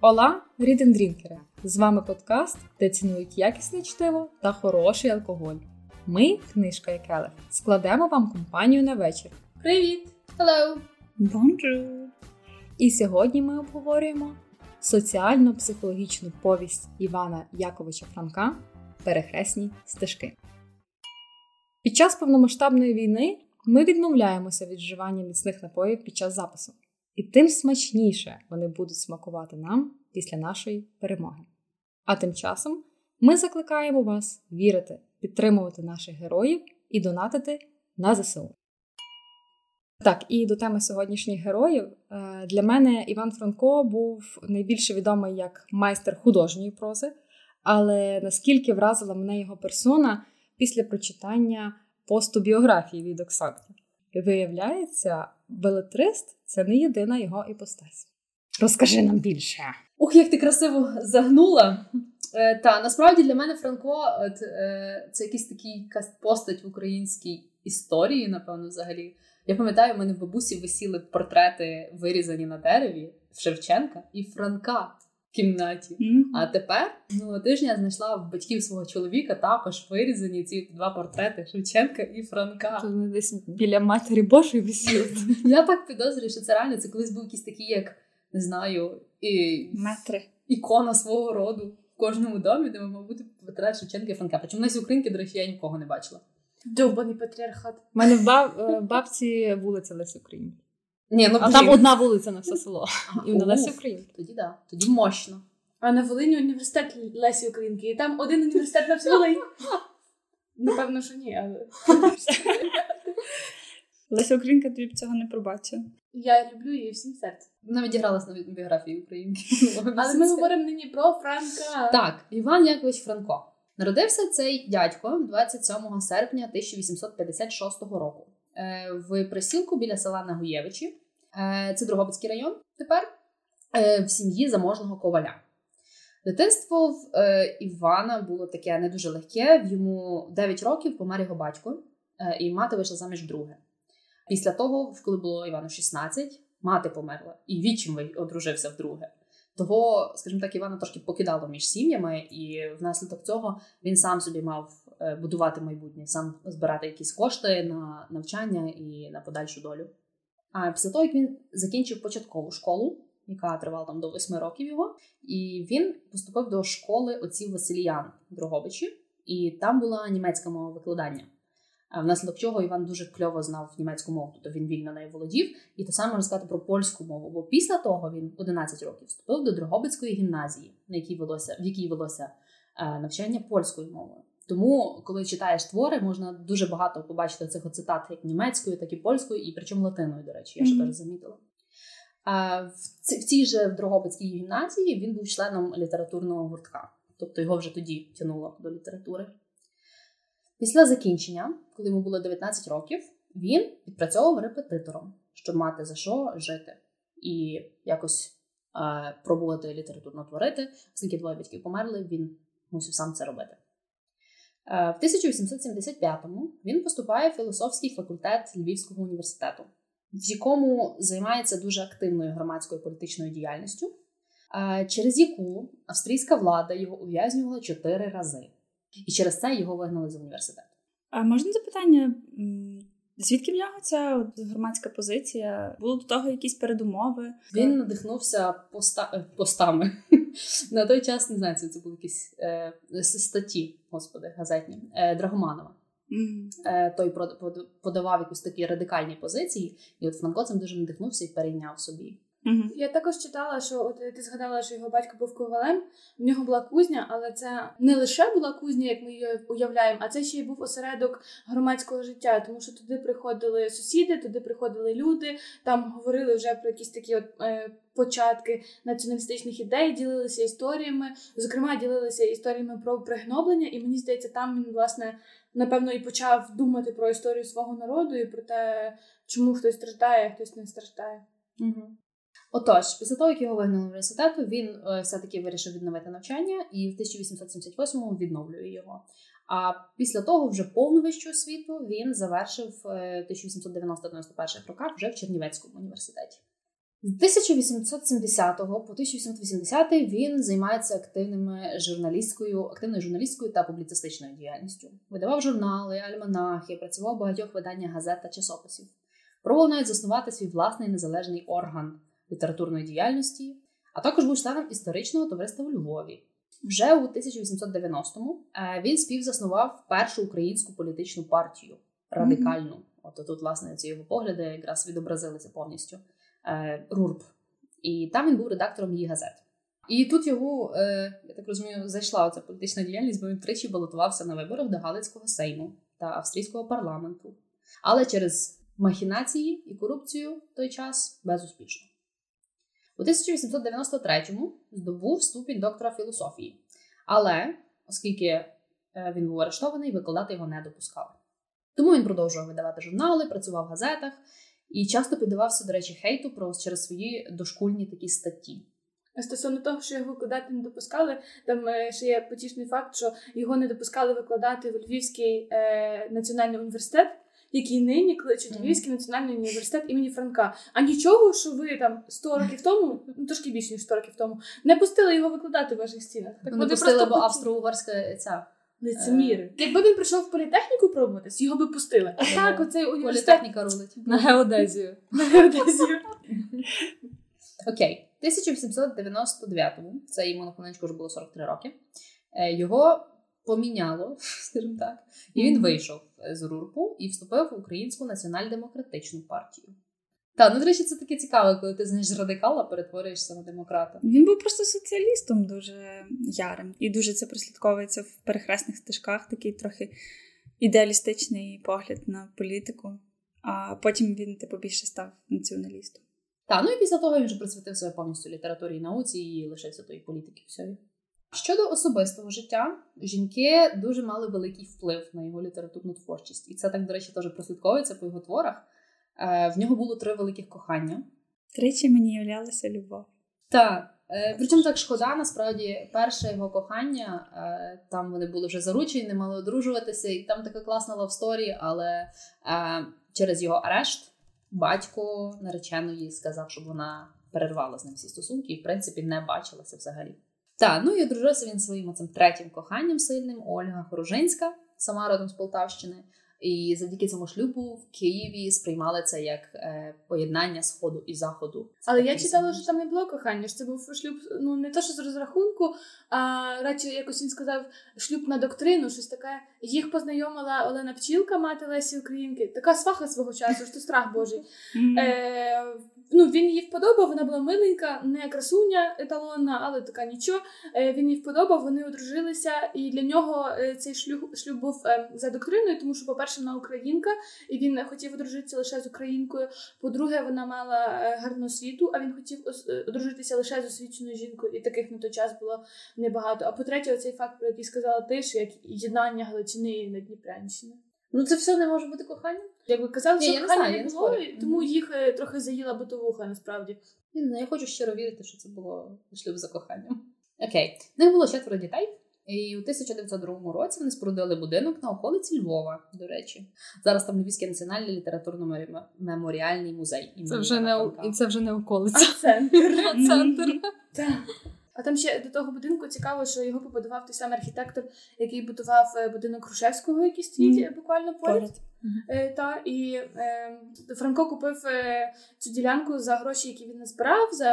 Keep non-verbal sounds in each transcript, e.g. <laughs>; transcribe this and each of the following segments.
Ола, рідендрінкери! З вами подкаст, де цінують якісне чтиво та хороший алкоголь. Ми, книжка і келих, складемо вам компанію на вечір. Привіт! Hello! Bonjour! І сьогодні ми обговорюємо соціально-психологічну повість Івана Яковича Франка Перехресні стежки. Під час повномасштабної війни ми відмовляємося від вживання міцних напоїв під час запису. І тим смачніше вони будуть смакувати нам після нашої перемоги. А тим часом ми закликаємо вас вірити, підтримувати наших героїв і донатити на ЗСУ. Так, і до теми сьогоднішніх героїв. Е, для мене Іван Франко був найбільше відомий як майстер художньої прози, але наскільки вразила мене його персона після прочитання посту біографії від Оксанки. Виявляється, белетрист це не єдина його іпостась. Розкажи нам більше. Ух, як ти красиво загнула. Е, Та насправді для мене Франко от, е, це якийсь такий постать в українській історії, напевно, взагалі. Я пам'ятаю, в мене в бабусі висіли портрети, вирізані на дереві Шевченка і Франка в кімнаті. Mm-hmm. А тепер минулого тижня знайшла в батьків свого чоловіка також вирізані ці два портрети Шевченка і Франка. Тут вони десь біля матері Божої висіли. <laughs> Я так підозрюю, що це реально це колись був якийсь такий, як не знаю, і метри ікона свого роду в кожному домі, де мав бути портрет Шевченка і Франка. Причому на українки, до речі, я нікого не бачила. Довбаний патріархат. У мене в бабці вулиця Лесі Українки. Ні, ну, А там одна вулиця на все село. <laughs> І на Лесі Українки. Тоді да, тоді мощно. А на Волині університет Лесі Українки. І там один університет на всю Волинь. <laughs> Напевно, що ні, але. <laughs> Леся Українка тобі б цього не пробачила. Я люблю її всім серцем. Вона відігралась на біографії Українки. Але ми говоримо нині про Франка. Так, Іван Якович Франко. Народився цей дядько 27 серпня 1856 року в присілку біля села Нагуєвичі. Це Дрогобицький район тепер в сім'ї заможного коваля. Дитинство в Івана було таке не дуже легке. В Йому 9 років помер його батько, і мати вийшла заміж вдруге. Після того, коли було Івану 16, мати померла, і відчим одружився вдруге. Того, скажімо так, Івана трошки покидало між сім'ями, і внаслідок цього він сам собі мав будувати майбутнє, сам збирати якісь кошти на навчання і на подальшу долю. А після того, як він закінчив початкову школу, яка тривала там до 8 років його, і він поступив до школи отців Василіян Дрогобичі, і там була німецька мова викладання. Внаслідок чого Іван дуже кльово знав німецьку мову, тобто він вільно нею володів, і те саме розказати про польську мову. Бо після того він 11 років вступив до Дрогобицької гімназії, на якій велося, в якій велося навчання польською мовою. Тому, коли читаєш твори, можна дуже багато побачити цих цитат як німецькою, так і польською, і причому латиною, до речі, я ще mm-hmm. теж замітила. В цій же в Дрогобицькій гімназії він був членом літературного гуртка, тобто його вже тоді тянуло до літератури. Після закінчення, коли йому було 19 років, він відпрацьовував репетитором, щоб мати за що жити і якось е, пробувати літературно творити, оскільки двоє батьків померли, він мусив сам це робити. Е, в 1875-му він поступає в філософський факультет Львівського університету, в якому займається дуже активною громадською політичною діяльністю, е, через яку австрійська влада його ув'язнювала чотири рази. І через це його вигнали з університету. А можна запитання? Звідки в нього ця громадська позиція? Було до того якісь передумови? Він надихнувся поста... постами. <laughs> На той час не знаю, це, були якісь е, статті, господи, газетні е, Драгоманова. Mm. Е, той подавав якісь такі радикальні позиції, і от Франко цим дуже надихнувся і перейняв собі. Угу. Я також читала, що от ти згадала, що його батько був ковалем. В нього була кузня, але це не лише була кузня, як ми її уявляємо, а це ще й був осередок громадського життя, тому що туди приходили сусіди, туди приходили люди, там говорили вже про якісь такі от е, початки націоналістичних ідей, ділилися історіями. Зокрема, ділилися історіями про пригноблення, і мені здається, там він власне напевно і почав думати про історію свого народу і про те, чому хтось страждає, а хтось не страждає. Угу. Отож, після того, як його вигнали з університету, він е, все-таки вирішив відновити навчання і в 1878-му відновлює його. А після того, вже повну вищу освіту, він завершив в 1890-91 роках вже в Чернівецькому університеті. З 1870 по 1880 він займається активними журналісткою, активною журналісткою та публіцистичною діяльністю. Видавав журнали, альманахи, працював у багатьох виданнях газет та часописів. Пробував навіть заснувати свій власний незалежний орган літературної діяльності, а також був членом історичного товариства у Львові. Вже у 1890-му е, він співзаснував першу українську політичну партію радикальну. Mm-hmm. От тут, власне, ці його погляди якраз відобразилися повністю. Е, РУРП. І там він був редактором її газет. І тут його, е, я так розумію, зайшла оця політична діяльність, бо він тричі балотувався на виборах до Галицького сейму та австрійського парламенту. Але через махінації і корупцію в той час безуспішно. У 1893-му здобув ступінь доктора філософії. Але, оскільки е, він був арештований, викладати його не допускали. Тому він продовжував видавати журнали, працював в газетах і часто піддавався, до речі, хейту про через свої дошкульні такі статті. Стосовно того, що його викладати не допускали, там е, ще є потішний факт, що його не допускали викладати в Львівський е, національний університет, який нині кличуть. Львівський національний університет імені Франка. А нічого, що ви там 100 років тому, ну трошки більше ніж 100 років тому, не пустили його викладати в ваших стінах. Так вони пустили, бо австро-угорська ця Лицеміри. Е... Якби він прийшов в політехніку пробуватись, його би пустили. А так, оцей університет... Політехніка рулить. На геодезію. <laughs> На геодезію. Окей. 1899-му, це йому на хвилиночку вже було 43 роки, е, його поміняло, <laughs> скажімо так, і він вийшов з РУРПу і вступив в Українську націонал-демократичну партію. Так, ну до речі, це таке цікаве, коли ти знаєш радикала, перетворюєшся на демократа. Він був просто соціалістом дуже ярим, і дуже це прослідковується в перехресних стежках, такий трохи ідеалістичний погляд на політику. А потім він типу більше став націоналістом. Так, ну і після того він вже присвятив себе повністю літературі і науці і лишився тої політики всієї. Щодо особистого життя, жінки дуже мали великий вплив на його літературну творчість, і це так, до речі, теж прослідковується по його творах. Е, в нього було три великих кохання. Тричі мені являлася любов. Так. Е, причому так шкода, насправді, перше його кохання, е, там вони були вже заручені, не мали одружуватися, і там така класна love story, але через його арешт батько нареченої сказав, щоб вона перервала з ним всі стосунки і, в принципі, не бачилася взагалі. Так, ну і одружився він своїм цим третім коханням сильним Ольга Хоружинська, сама родом з Полтавщини. І завдяки цьому шлюбу в Києві сприймали це як е, поєднання сходу і заходу. Але я читала, що там не було кохання. що Це був шлюб, ну не то, що з розрахунку, а радше якось він сказав шлюб на доктрину, щось таке. Їх познайомила Олена Пчілка, мати Лесі Українки. Така сваха свого часу, що страх Божий. Mm-hmm. Е, ну, Він їй вподобав, вона була миленька, не красуня еталонна, але така нічого. Е, він їй вподобав, вони одружилися, і для нього е, цей шлюб шлюб був е, за доктриною, тому що, по-перше, вона українка, і він хотів одружитися лише з українкою. По-друге, вона мала гарну освіту, а він хотів одружитися лише з освіченою жінкою, і таких на той час було небагато. А по-третє, оцей факт, про який сказала ти, що як єднання Галичини і Надніпрянщини. Ну це все не може бути коханням. Як ви казали, що кохання не було, тому їх е, трохи заїла бутовуха насправді. Ну, я хочу щиро вірити, що це було шлюб за коханням. Окей, в них було четверо дітей. І у 1902 році вони спорудили будинок на околиці Львова, до речі. Зараз там Львівський національний літературно-меморіальний музей. Це вже не і це вже не околиця. А центр. <laughs> центр. А там ще до того будинку цікаво, що його побудував той самий архітектор, який будував е, будинок Грушевського, який стоїть mm. буквально поряд. Mm-hmm. Та, І е, Франко купив е, цю ділянку за гроші, які він назбирав, за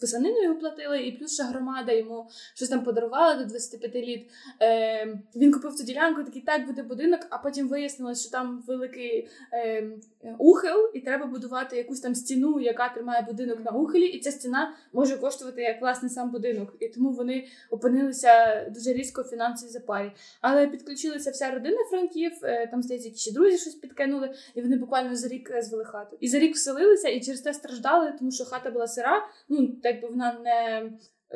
писанину його платили, і плюс ще громада йому щось там подарувала до 25 літ. Е, Він купив цю ділянку, такий так буде будинок, а потім вияснилось, що там великий е, ухил, і треба будувати якусь там стіну, яка тримає будинок на ухилі, і ця стіна може коштувати як власне сам будинок. І тому вони опинилися дуже різко в фінансовій запарі. Але підключилася вся родина Франків, е, там здається, ще друзі щось підкинули, і вони буквально за рік е, звели хату. І за рік вселилися, і через те страждали, тому що хата була сира. Ну так би вона не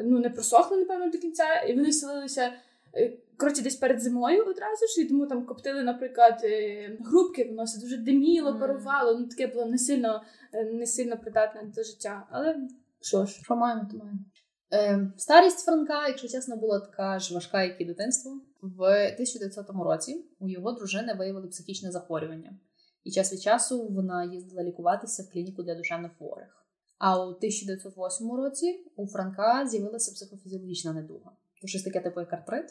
ну, не просохла, напевно, до кінця, і вони вселилися. Е, коротше, десь перед зимою одразу ж, і тому там коптили, наприклад, грубки, воно все дуже диміло, парувало. Ну таке було не сильно не сильно придатне до життя. Але що ж, що маємо, то маємо. Е, Старість Франка, якщо чесно, була така ж важка, як і дитинство. В 1900 році у його дружини виявили психічне захворювання, і час від часу вона їздила лікуватися в клініку для душевнохворих. А у 1908 році у Франка з'явилася психофізіологічна недуга. То щось таке типу як артрит,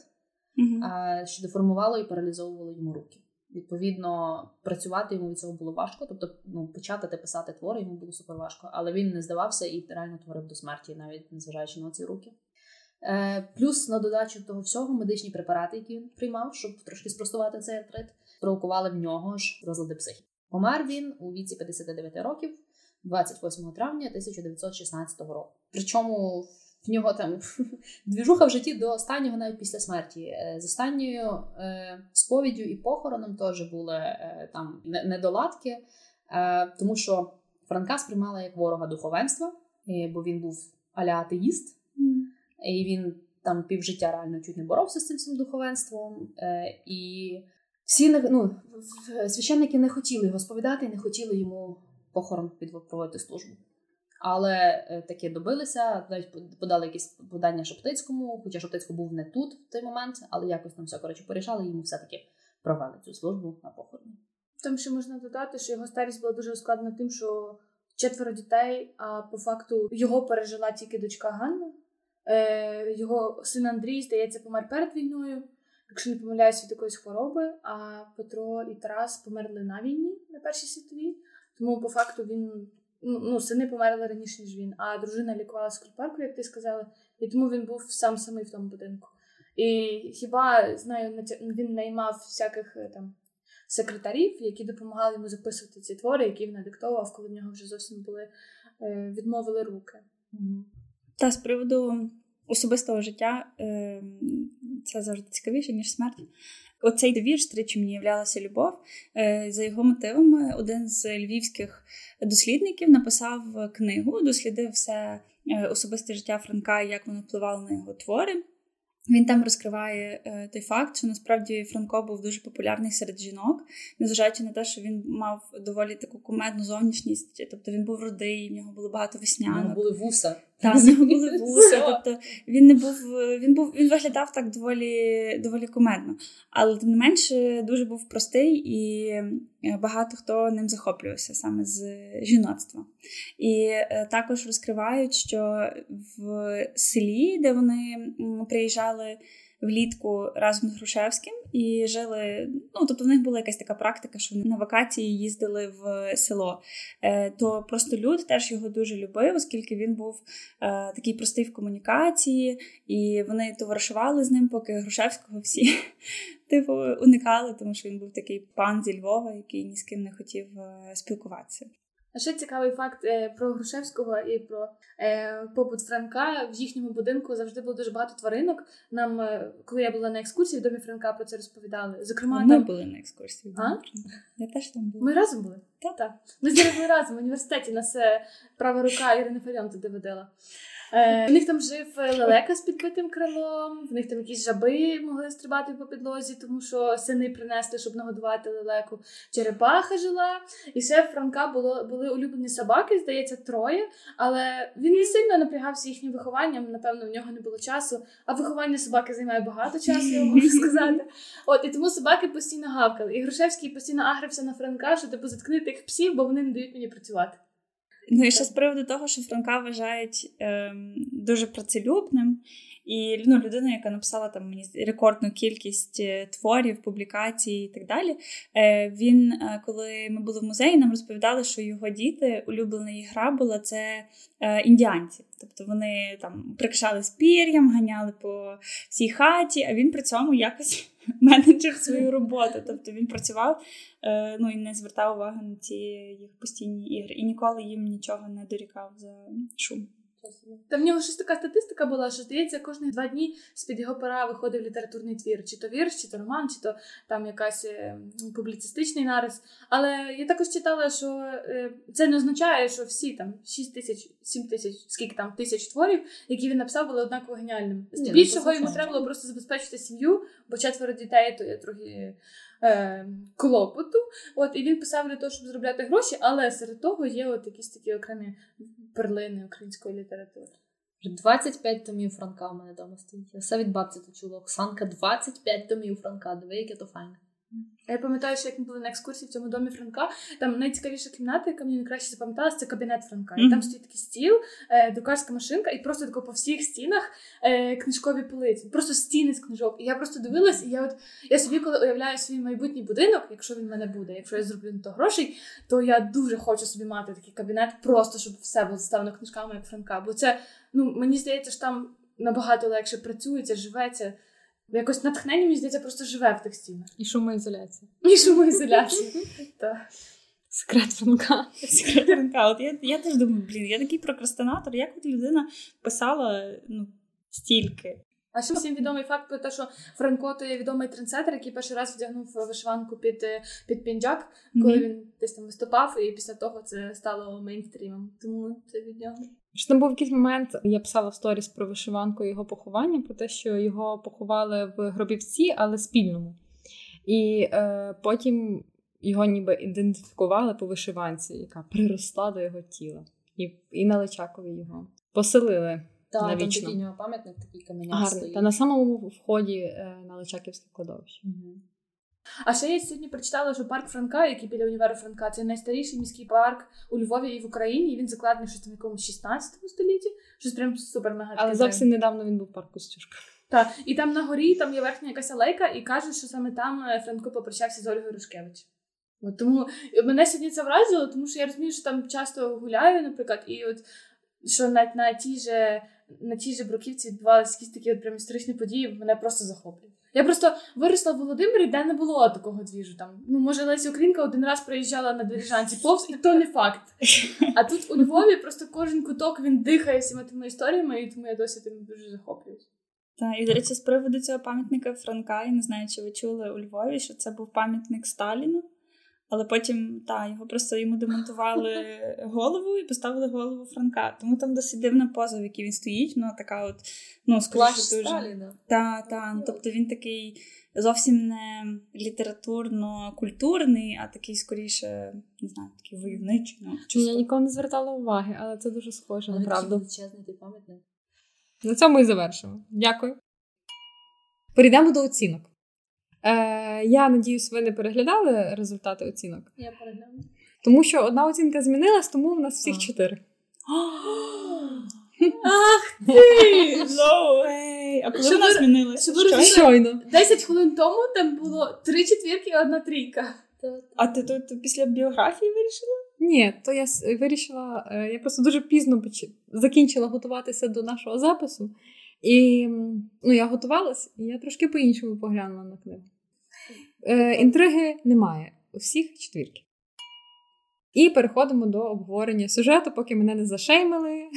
Угу. що деформувало і паралізовувало йому руки. Відповідно, працювати йому від цього було важко, тобто ну, почати писати твори йому було супер важко, але він не здавався і реально творив до смерті, навіть незважаючи на ці руки. Е, Плюс на додачу того всього медичні препарати, які він приймав, щоб трошки спростувати цей артрит, провокували в нього ж розлади психіки. Помер він у віці 59 років, 28 травня 1916 року. Причому в нього там <laughs> двіжуха в житті до останнього, навіть після смерті. Е, З останньою е, сповіддю і похороном теж були там недоладки, тому що Франка сприймала як ворога духовенства, бо він був аля атеїст, і він там півжиття реально чуть не боровся з цим всім духовенством. Е, і всі ну, священники не хотіли його сповідати і не хотіли йому похорон проводити службу. Але е, таки добилися, навіть подали якісь подання Шептицькому, хоча Шептицький був не тут в той момент, але якось там все коротше порішали, і йому все-таки провели цю службу на похороні. Там ще можна додати, що його старість була дуже ускладнена тим, що четверо дітей, а по факту його пережила тільки дочка Ганна. Е, його син Андрій, здається, помер перед війною, якщо не помиляюсь від якоїсь хвороби, а Петро і Тарас померли на війні на Першій світовій. Тому по факту він ну, ну, сини померли раніше, ніж він, а дружина лікувалася в Скрипарку, як ти сказала, і тому він був сам самий в тому будинку. І хіба знаю, він наймав всяких е, там секретарів, які допомагали йому записувати ці твори, які він надиктовував, коли в нього вже зовсім були е, відмовили руки. Та з приводу особистого життя е, це завжди цікавіше, ніж смерть. Оцей вірш тричі мені являлася любов. Е, За його мотивами, один з львівських дослідників написав книгу, дослідив все е, особисте життя Франка і як воно впливало на його твори. Він там розкриває той факт, що насправді Франко був дуже популярний серед жінок, незважаючи на те, що він мав доволі таку кумедну зовнішність, тобто він був рудий, в нього було багато У веснянок. нього були вуса. Так, в нього були вуса. Тобто він не був, він був, він виглядав так доволі, доволі кумедно. Але тим не менше дуже був простий і е, багато хто ним захоплювався саме з жіноцтва. І е, також розкривають, що в селі, де вони приїжджали влітку разом з Грушевським і жили. Ну тобто в них була якась така практика, що вони на вакації їздили в село. Е, То просто люд теж його дуже любив, оскільки він був е, такий простий в комунікації, і вони товаришували з ним, поки Грушевського всі <laughs> типу уникали, тому що він був такий пан зі Львова, який ні з ким не хотів е, спілкуватися. А ще цікавий факт е, про Грушевського і про е, побут Франка. В їхньому будинку завжди було дуже багато тваринок. Нам, е, коли я була на екскурсії в домі Франка, про це розповідали. Зокрема, Ми там були на екскурсії. А? Я теж там була. ми разом були. Так. так. Ми з були разом в університеті. Нас права рука Ірини Фаріон туди водила. Е, в них там жив лелека з підбитим крилом, в них там якісь жаби могли стрибати по підлозі, тому що сини принесли, щоб нагодувати лелеку. Черепаха жила, і ще в Франка було, були улюблені собаки, здається, троє. Але він не сильно напрягався їхнім вихованням. Напевно, в нього не було часу. А виховання собаки займає багато часу, я можу <laughs> сказати. От і тому собаки постійно гавкали. І Грушевський постійно агрився на Франка, що типу заткни тих псів, бо вони не дають мені працювати. Ну і ще з приводу того, що Франка вважають ем, дуже працелюбним. І ну, людина, яка написала там мені рекордну кількість е, творів, публікацій і так далі. Е, він, е, коли ми були в музеї, нам розповідали, що його діти, улюблена гра була це індіанці. Тобто вони там прикрашали пір'ям, ганяли по всій хаті, а він при цьому якось <laughs> менеджер свою роботу. Тобто він працював ну, і не звертав уваги на ці їх постійні ігри. І ніколи їм нічого не дорікав за шум. Та в нього щось така статистика була, що здається, кожні два дні з-під його пера виходив літературний твір, чи то вірш, чи то роман, чи то там якась е, публіцистичний нарис. Але я також читала, що е, це не означає, що всі там 6 тисяч, 7 тисяч, скільки там тисяч творів, які він написав, були однаково геніальними. Ну, Здебільшого йому треба було просто забезпечити сім'ю, бо четверо дітей то є трохи. Е, клопоту, от і він писав для того, щоб заробляти гроші, але серед того є от якісь такі окремі перлини української літератури. Вже 25 томів Франка у мене вдома стоїть. Я все від бабці то чула. Оксанка, 25 томів Франка. Диви, яке то файне. Я пам'ятаю, що як ми були на екскурсії в цьому домі Франка, там найцікавіша кімната, яка мені найкраще запам'яталася, це кабінет Франка. І там стоїть такий стіл, е, друкарська машинка, і просто тако по всіх стінах е, книжкові полиці. Просто стіни з книжок. І я просто дивилась, і я от я собі, коли уявляю свій майбутній будинок, якщо він в мене буде, якщо я зроблю на то грошей, то я дуже хочу собі мати такий кабінет, просто щоб все було заставлено книжками, як Франка. Бо це, ну мені здається, що там набагато легше працюється, живеться. Якось натхнення, мені здається, просто живе в тих стінах. І шумоізоляція. І шумоізоляція. <laughs> Так. Секрет Франка. Секретарка. От я, я теж думаю, блін, я такий прокрастинатор, як от людина писала ну, стільки. А ще всім відомий факт про те, що Франко то є відомий трендсеттер, який перший раз вдягнув вишиванку під, е, під пінджак, коли Мгм. він десь там виступав, і після того це стало мейнстрімом. Тому це від нього. Що там був якийсь момент, я писала в сторіс про вишиванку і його поховання, про те, що його поховали в Гробівці, але спільному. І е, потім його ніби ідентифікували по вишиванці, яка приросла до його тіла. І, і на Личакові його поселили. Та, там такий нього пам'ятник, такий каменяк Гарно. стоїть. Та на самому вході е, на Личаківське кладовище. Мгм. А ще я сьогодні прочитала, що парк Франка, який біля універу Франка, це найстаріший міський парк у Львові і в Україні. І він закладений щось там в якомусь 16 столітті. Щось прям супер мега. Але зовсім недавно він був парку Стюшка. Так, і там на горі там є верхня якась алейка, і кажуть, що саме там е, Франко попрощався з Ольгою Рушкевич. От тому мене сьогодні це вразило, тому що я розумію, що там часто гуляю, наприклад, і от що навіть на тій же на тій же бруківці відбувалися якісь такі от прям історичні події, мене просто захоплює. Я просто виросла в Володимирі, де не було такого двіжу. Там ну може Леся Українка один раз приїжджала на дирижанці повз, і то не факт. А тут у Львові просто кожен куток він дихає всіма тими історіями, і тому я досі тим дуже захоплююсь. Та, і, до речі, з приводу цього пам'ятника Франка, я не знаю, чи ви чули у Львові, що це був пам'ятник Сталіну. Але потім та, його просто йому демонтували <laughs> голову і поставили голову Франка. Тому там досить дивна поза, в якій він стоїть. Ну, така от, ну, скоріше дуже. Сталіна. Та, та, ну, тобто він такий зовсім не літературно-культурний, а такий скоріше, не знаю, такий войовничий. Ну, Я ніколи не звертала уваги, але це дуже схоже Але на правду. пам'ятник. На цьому і завершимо. Дякую. Перейдемо до оцінок. Е, я надіюсь, ви не переглядали результати оцінок, Я перегляну. тому що одна оцінка змінилась, тому в нас всіх чотири. Ах ти! <gasps> No way! А коли Щоб вона ви- змінилася? щоб ви розуміли- Щойно. 10 хвилин тому там було три четвірки і одна трійка. А ти тут після біографії вирішила? Ні, то я с- вирішила, е, я просто дуже пізно поч- закінчила готуватися до нашого запису. І м, ну, я готувалась, і я трошки по-іншому поглянула на книгу. Е, інтриги немає. У всіх четвірки. І переходимо до обговорення сюжету, поки мене не зашеймили. <laughs>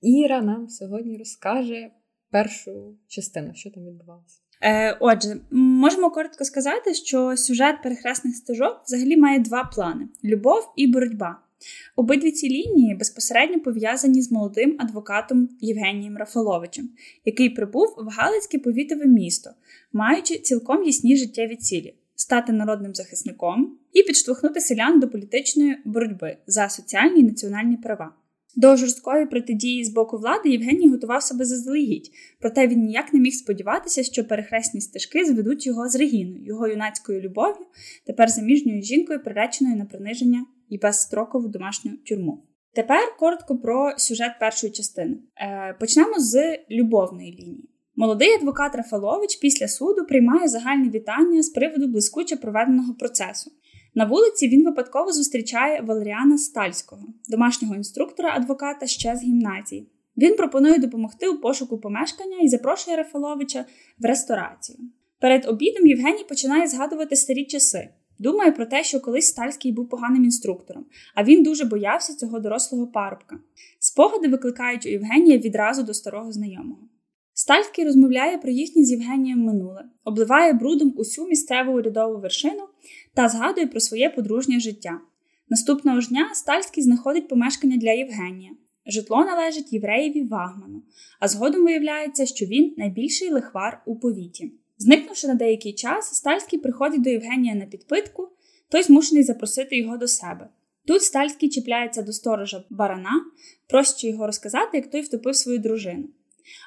Іра нам сьогодні розкаже першу частину, що там відбувалося. Е, отже, можемо коротко сказати, що сюжет перехресних стежок взагалі має два плани: любов і боротьба. Обидві ці лінії безпосередньо пов'язані з молодим адвокатом Євгенієм Рафаловичем, який прибув в Галицьке повітове місто, маючи цілком ясні життєві цілі стати народним захисником і підштовхнути селян до політичної боротьби за соціальні і національні права. До жорсткої протидії з боку влади Євгеній готував себе заздалегідь, проте він ніяк не міг сподіватися, що перехресні стежки зведуть його з Регіною, його юнацькою любов'ю, тепер заміжньою жінкою, приреченою на приниження і безстрокову домашню тюрму. Тепер коротко про сюжет першої частини. Е, почнемо з любовної лінії. Молодий адвокат Рафалович після суду приймає загальне вітання з приводу блискуче проведеного процесу. На вулиці він випадково зустрічає Валеріана Стальського, домашнього інструктора адвоката ще з гімназії. Він пропонує допомогти у пошуку помешкання і запрошує Рафаловича в ресторацію. Перед обідом Євгеній починає згадувати старі часи. Думає про те, що колись Стальський був поганим інструктором, а він дуже боявся цього дорослого парубка. Спогади викликають у Євгенія відразу до старого знайомого. Стальський розмовляє про їхнє з Євгенієм минуле, обливає брудом усю місцеву урядову вершину та згадує про своє подружнє життя. Наступного ж дня Стальський знаходить помешкання для Євгенія. Житло належить євреєві Вагману, а згодом виявляється, що він найбільший лихвар у повіті. Зникнувши на деякий час, Стальський приходить до Євгенія на підпитку, той змушений запросити його до себе. Тут Стальський чіпляється до сторожа барана, просячи його розказати, як той втопив свою дружину.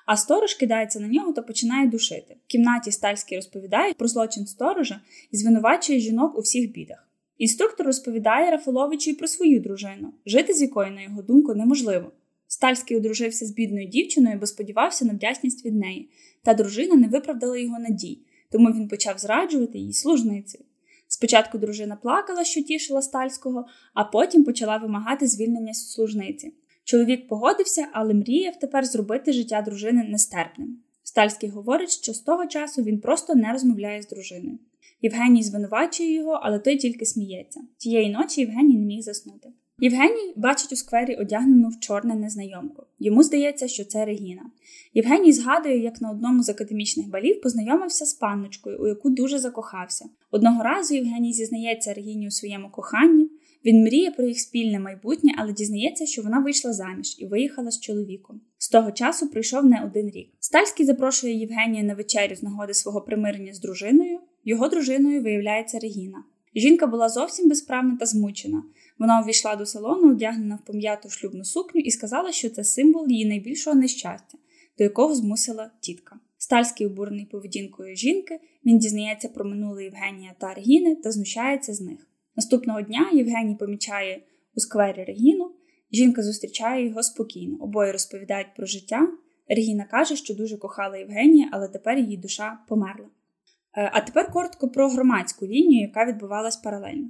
А сторож кидається на нього та починає душити. В кімнаті Стальський розповідає про злочин сторожа і звинувачує жінок у всіх бідах. Інструктор розповідає Рафаловичу і про свою дружину, жити з якою, на його думку, неможливо. Стальський одружився з бідною дівчиною, бо сподівався на вдячність від неї, та дружина не виправдала його надій, тому він почав зраджувати її служницею. Спочатку дружина плакала, що тішила стальського, а потім почала вимагати звільнення служниці. Чоловік погодився, але мріяв тепер зробити життя дружини нестерпним. Стальський говорить, що з того часу він просто не розмовляє з дружиною. Євгеній звинувачує його, але той тільки сміється. Тієї ночі Євгеній не міг заснути. Євгеній бачить у сквері одягнену в чорне незнайомку. Йому здається, що це Регіна. Євгеній згадує, як на одному з академічних балів познайомився з панночкою, у яку дуже закохався. Одного разу Євгеній зізнається Регіні у своєму коханні. Він мріє про їх спільне майбутнє, але дізнається, що вона вийшла заміж і виїхала з чоловіком. З того часу пройшов не один рік. Стальський запрошує Євгенія на вечерю з нагоди свого примирення з дружиною. Його дружиною виявляється Регіна. Жінка була зовсім безправна та змучена. Вона увійшла до салону, одягнена в пом'яту шлюбну сукню, і сказала, що це символ її найбільшого нещастя, до якого змусила тітка. Стальський обурений поведінкою жінки, він дізнається про минуле Євгенія та Регіни та знущається з них. Наступного дня Євгеній помічає у сквері Регіну. Жінка зустрічає його спокійно. Обоє розповідають про життя. Регіна каже, що дуже кохала Євгенія, але тепер її душа померла. Е, а тепер коротко про громадську лінію, яка відбувалась паралельно.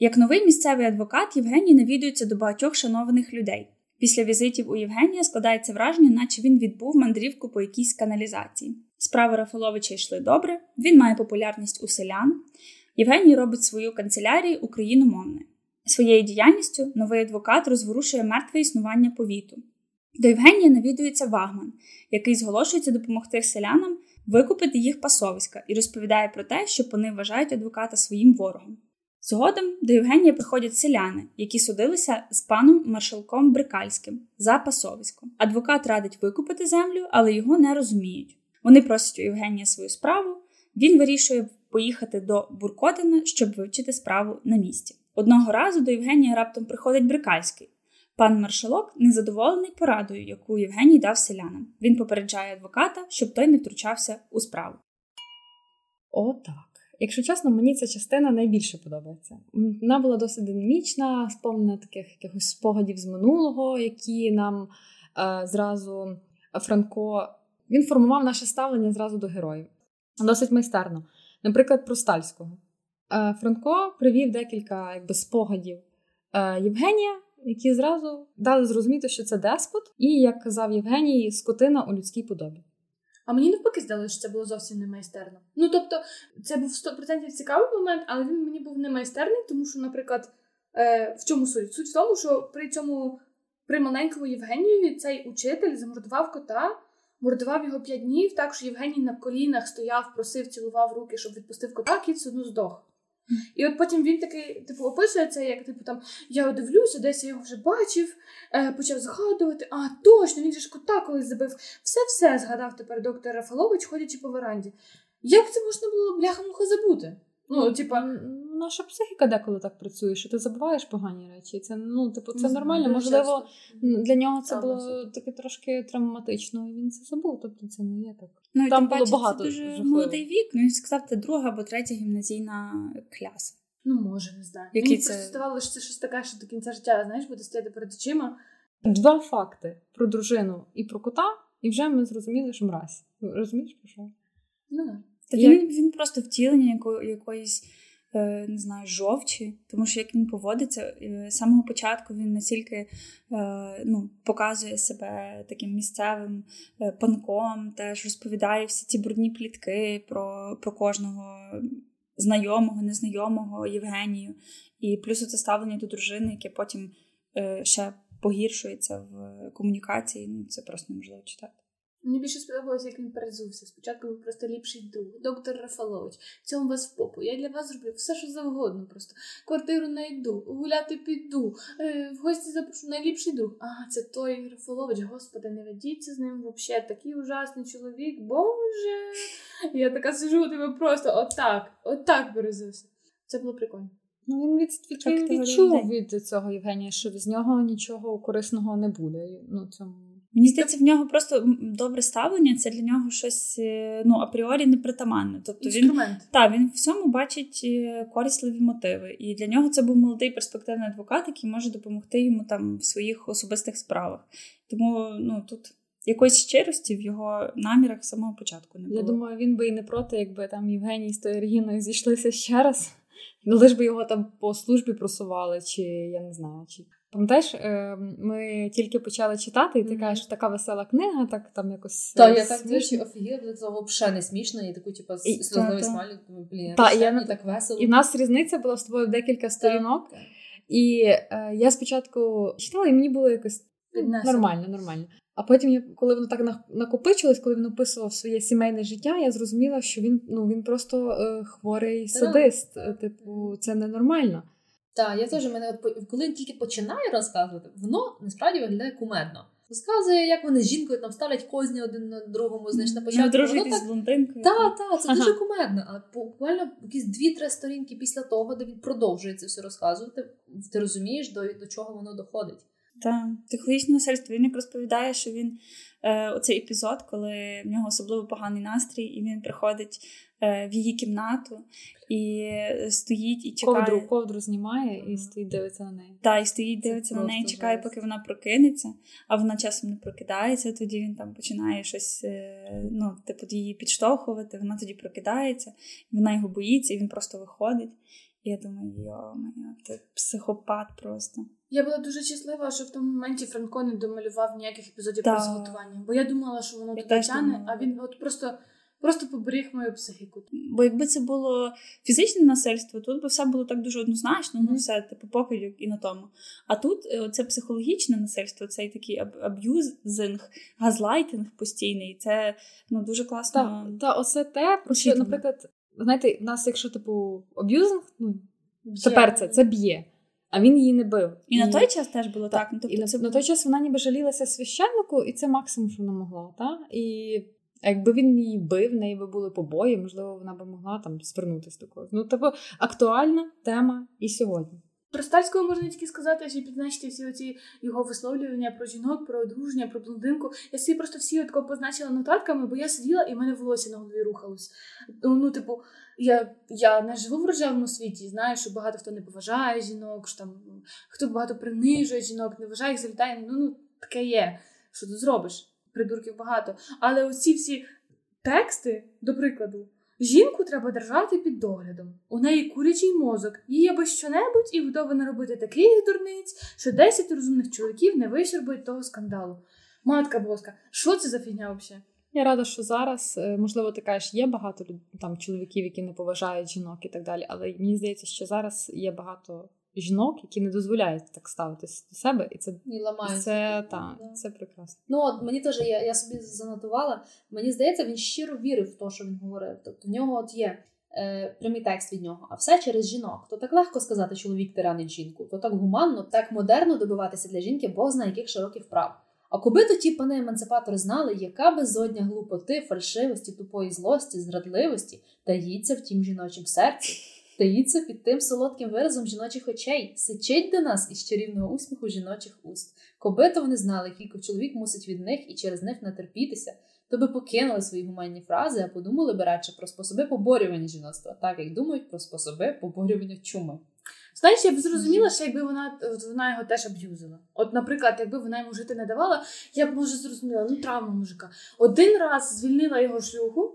Як новий місцевий адвокат, Євгеній навідується до багатьох шанованих людей. Після візитів у Євгенія складається враження, наче він відбув мандрівку по якійсь каналізації. Справи Рафаловича йшли добре, він має популярність у селян. Євгеній робить свою канцелярію україномовною. Своєю діяльністю новий адвокат розворушує мертве існування повіту. До Євгенія навідується Вагман, який зголошується допомогти селянам викупити їх пасовиська і розповідає про те, що вони вважають адвоката своїм ворогом. Згодом до Євгенія приходять селяни, які судилися з паном маршалком Брикальським за пасовисько. Адвокат радить викупити землю, але його не розуміють. Вони просять у Євгенія свою справу. Він вирішує поїхати до Буркотина, щоб вивчити справу на місці. Одного разу до Євгенія раптом приходить Брикальський. Пан маршалок незадоволений порадою, яку Євгеній дав селянам. Він попереджає адвоката, щоб той не втручався у справу. Отак. Якщо чесно, мені ця частина найбільше подобається. Вона була досить динамічна, сповнена таких якихось спогадів з минулого, які нам е, зразу Франко він формував наше ставлення зразу до героїв. Досить майстерно. Наприклад, про Стальського. Е, Франко привів декілька якби, спогадів е, Євгенія, які зразу дали зрозуміти, що це деспот, і, як казав Євгеній, скотина у людській подобі. А мені навпаки здалося, що це було зовсім не майстерно. Ну тобто, це був 100% цікавий момент, але він мені був не майстерний, тому що, наприклад, е, в чому суть? Суть в тому, що при цьому при маленькому Євгенієві цей учитель замордував кота, мордував його п'ять днів, так що Євгеній на колінах стояв, просив, цілував руки, щоб відпустив кота, кіт все одно здох. І от потім він такий, типу, описує це, як типу там я дивлюся, десь я його вже бачив, е, почав згадувати. А, точно, він же ж кота колись забив. Все-все згадав тепер доктор Рафалович, ходячи по веранді. Як це можна було бляха-муха забути? Ну, типа, наша психіка деколи так працює, що ти забуваєш погані речі. Це ну, типу, це нормально. Можливо, для нього це було таке трошки травматично, і він це забув. Тобто це не є так. Ну, Там було багато це дуже молодий вік. Ну, він сказав, це друга або третя гімназійна класа. ну може, не знаю. Які Мені це- просто здавалося, що це щось таке, що до кінця життя, знаєш, буде стояти перед очима. Два факти про дружину і про кота, і вже ми зрозуміли, що мразь. Розумієш, про що? Ну. Та він, він просто втілення яко, якоїсь, не знаю, жовчі, тому що як він поводиться, е, з самого початку він настільки е, ну, показує себе таким місцевим е, панком, теж розповідає всі ці брудні плітки про, про кожного знайомого, незнайомого Євгенію. І плюс це ставлення до дружини, яке потім е, ще погіршується в комунікації. Ну, це просто неможливо читати. Мені більше сподобалося, як він перезувся. Спочатку був просто ліпший друг, доктор Рафалович. В Цьому вас в попу. Я для вас зроблю все, що завгодно. Просто квартиру найду, гуляти піду, е, в гості запрошу найліпший друг. А, це той Рафалович, господи, не ведіться з ним взагалі. Такий ужасний чоловік, боже. Я така сижу, у тебе просто отак, отак перезувся. Це було прикольно. Ну, він від, від, він відчув від цього Євгенія, що з нього нічого корисного не буде. Ну, цьому Мені здається, в нього просто добре ставлення, це для нього щось е, ну, апріорі непритаманне. Тобто він та, він всьому бачить е, корисливі мотиви. І для нього це був молодий перспективний адвокат, який може допомогти йому там в своїх особистих справах. Тому ну, тут якоїсь щирості в його намірах з самого початку не було. Я думаю, він би і не проти, якби там Євгеній з тою Регіною зійшлися ще раз. Ну, лиш би його там по службі просували, чи я не знаю, чи Пам'ятаєш, е, ми тільки почали читати, і ти кажеш, така весела книга, так там якось. Та, я так двічі офігіла, цього взагалі не смішно, і таку, типу, сльозовий смайлик, блін, та, я, так весело. І в нас різниця була з тобою декілька сторінок. І е, я спочатку читала, і мені було якось Піднесено. нормально, нормально. А потім, я, коли воно так накопичилось, коли він описував своє сімейне життя, я зрозуміла, що він ну, він просто е, хворий садист. Типу, це ненормально. Так, я теж мене коли він тільки починає розказувати, воно насправді виглядає кумедно. Розказує, як вони з жінкою там ставлять козні один на другому, знаєш, на початку. Дружити з блондинкою. Так, так, це ага. дуже кумедно. А буквально якісь дві-три сторінки після того, де він продовжує це все розказувати, ти розумієш, до, до чого воно доходить. Так, психологічне насильство. Він як розповідає, що він е, оцей епізод, коли в нього особливо поганий настрій, і він приходить в її кімнату і стоїть і чекає. Ковдру, ковдру знімає і стоїть дивиться на неї. Так, і стоїть, дивиться Це на неї, чекає, жесть. поки вона прокинеться, а вона часом не прокидається. Тоді він там починає щось, е, ну, типу, її підштовхувати. Вона тоді прокидається, вона його боїться, і він просто виходить. І я думаю, йо моя, ти психопат просто. Я була дуже щаслива, що в тому моменті Франко не домалював ніяких епізодів про зґвалтування. Бо я думала, що воно туди тяне, а він от просто просто поберіг мою психіку. Бо якби це було фізичне насильство, тут би все було так дуже однозначно, ну все типу покидьок і на тому. А тут е, це психологічне насильство, цей такий аб'юзинг, газлайтинг постійний. Це ну дуже класно. Так, та, оце те, про що, наприклад, знаєте, в нас, якщо типу аб'юзинг, ну тепер це це б'є. А він її не бив. І, і на той час теж було так. так. Ну, тобто і це на, на той час вона ніби жалілася священнику, і це максимум, що вона могла. Та? І якби він її бив, в неї би були побої, можливо, вона би могла там звернутися до когось. Ну, тобто актуальна тема і сьогодні. Про Стальського можна тільки сказати, що підзначити всі оці його висловлювання про жінок, про одруження, про блондинку. Я собі просто всі от позначила нотатками, бо я сиділа і в мене волосся на голові рухалось. Ну, ну, типу, я я не живу в рожевому світі, знаю, що багато хто не поважає жінок, що там хто багато принижує жінок, не вважає їх за Ну, ну таке є. Що ти зробиш? Придурків багато. Але оці всі тексти, до прикладу. Жінку треба держати під доглядом. У неї курячий мозок, їй аби щонебудь і готова наробити таких дурниць, що 10 розумних чоловіків не вищербують того скандалу. Матка боска, що це за фігня взагалі? Я рада, що зараз, е, можливо, ти кажеш, є багато там чоловіків, які не поважають жінок і так далі. Але мені здається, що зараз є багато жінок, які не дозволяють так ставитися до себе, і це і ламають. Це та, да. це прекрасно. Ну от мені теж я я собі занотувала. Мені здається, він щиро вірив в те, що він говорив. Тобто в нього от є е, прямий текст від нього, а все через жінок. То так легко сказати, чоловік тиранить жінку, то так гуманно, так модерно добиватися для жінки, Бог знає яких широких прав. А коби то ті пани емансипатори знали, яка безодня глупоти, фальшивості, тупої злості, зрадливості таїться в тім жіночім серці, таїться під тим солодким виразом жіночих очей, сичить до нас із чарівного усміху жіночих уст. Коби то вони знали, кілько чоловік мусить від них і через них натерпітися, то би покинули свої гуманні фрази, а подумали би радше про способи поборювання жіноцтва, так як думають про способи поборювання чуми. Знаєш, я б зрозуміла, що якби вона вона його теж аб'юзила. От, наприклад, якби вона йому жити не давала, я б може зрозуміла, ну травма мужика. Один раз звільнила його шлюху,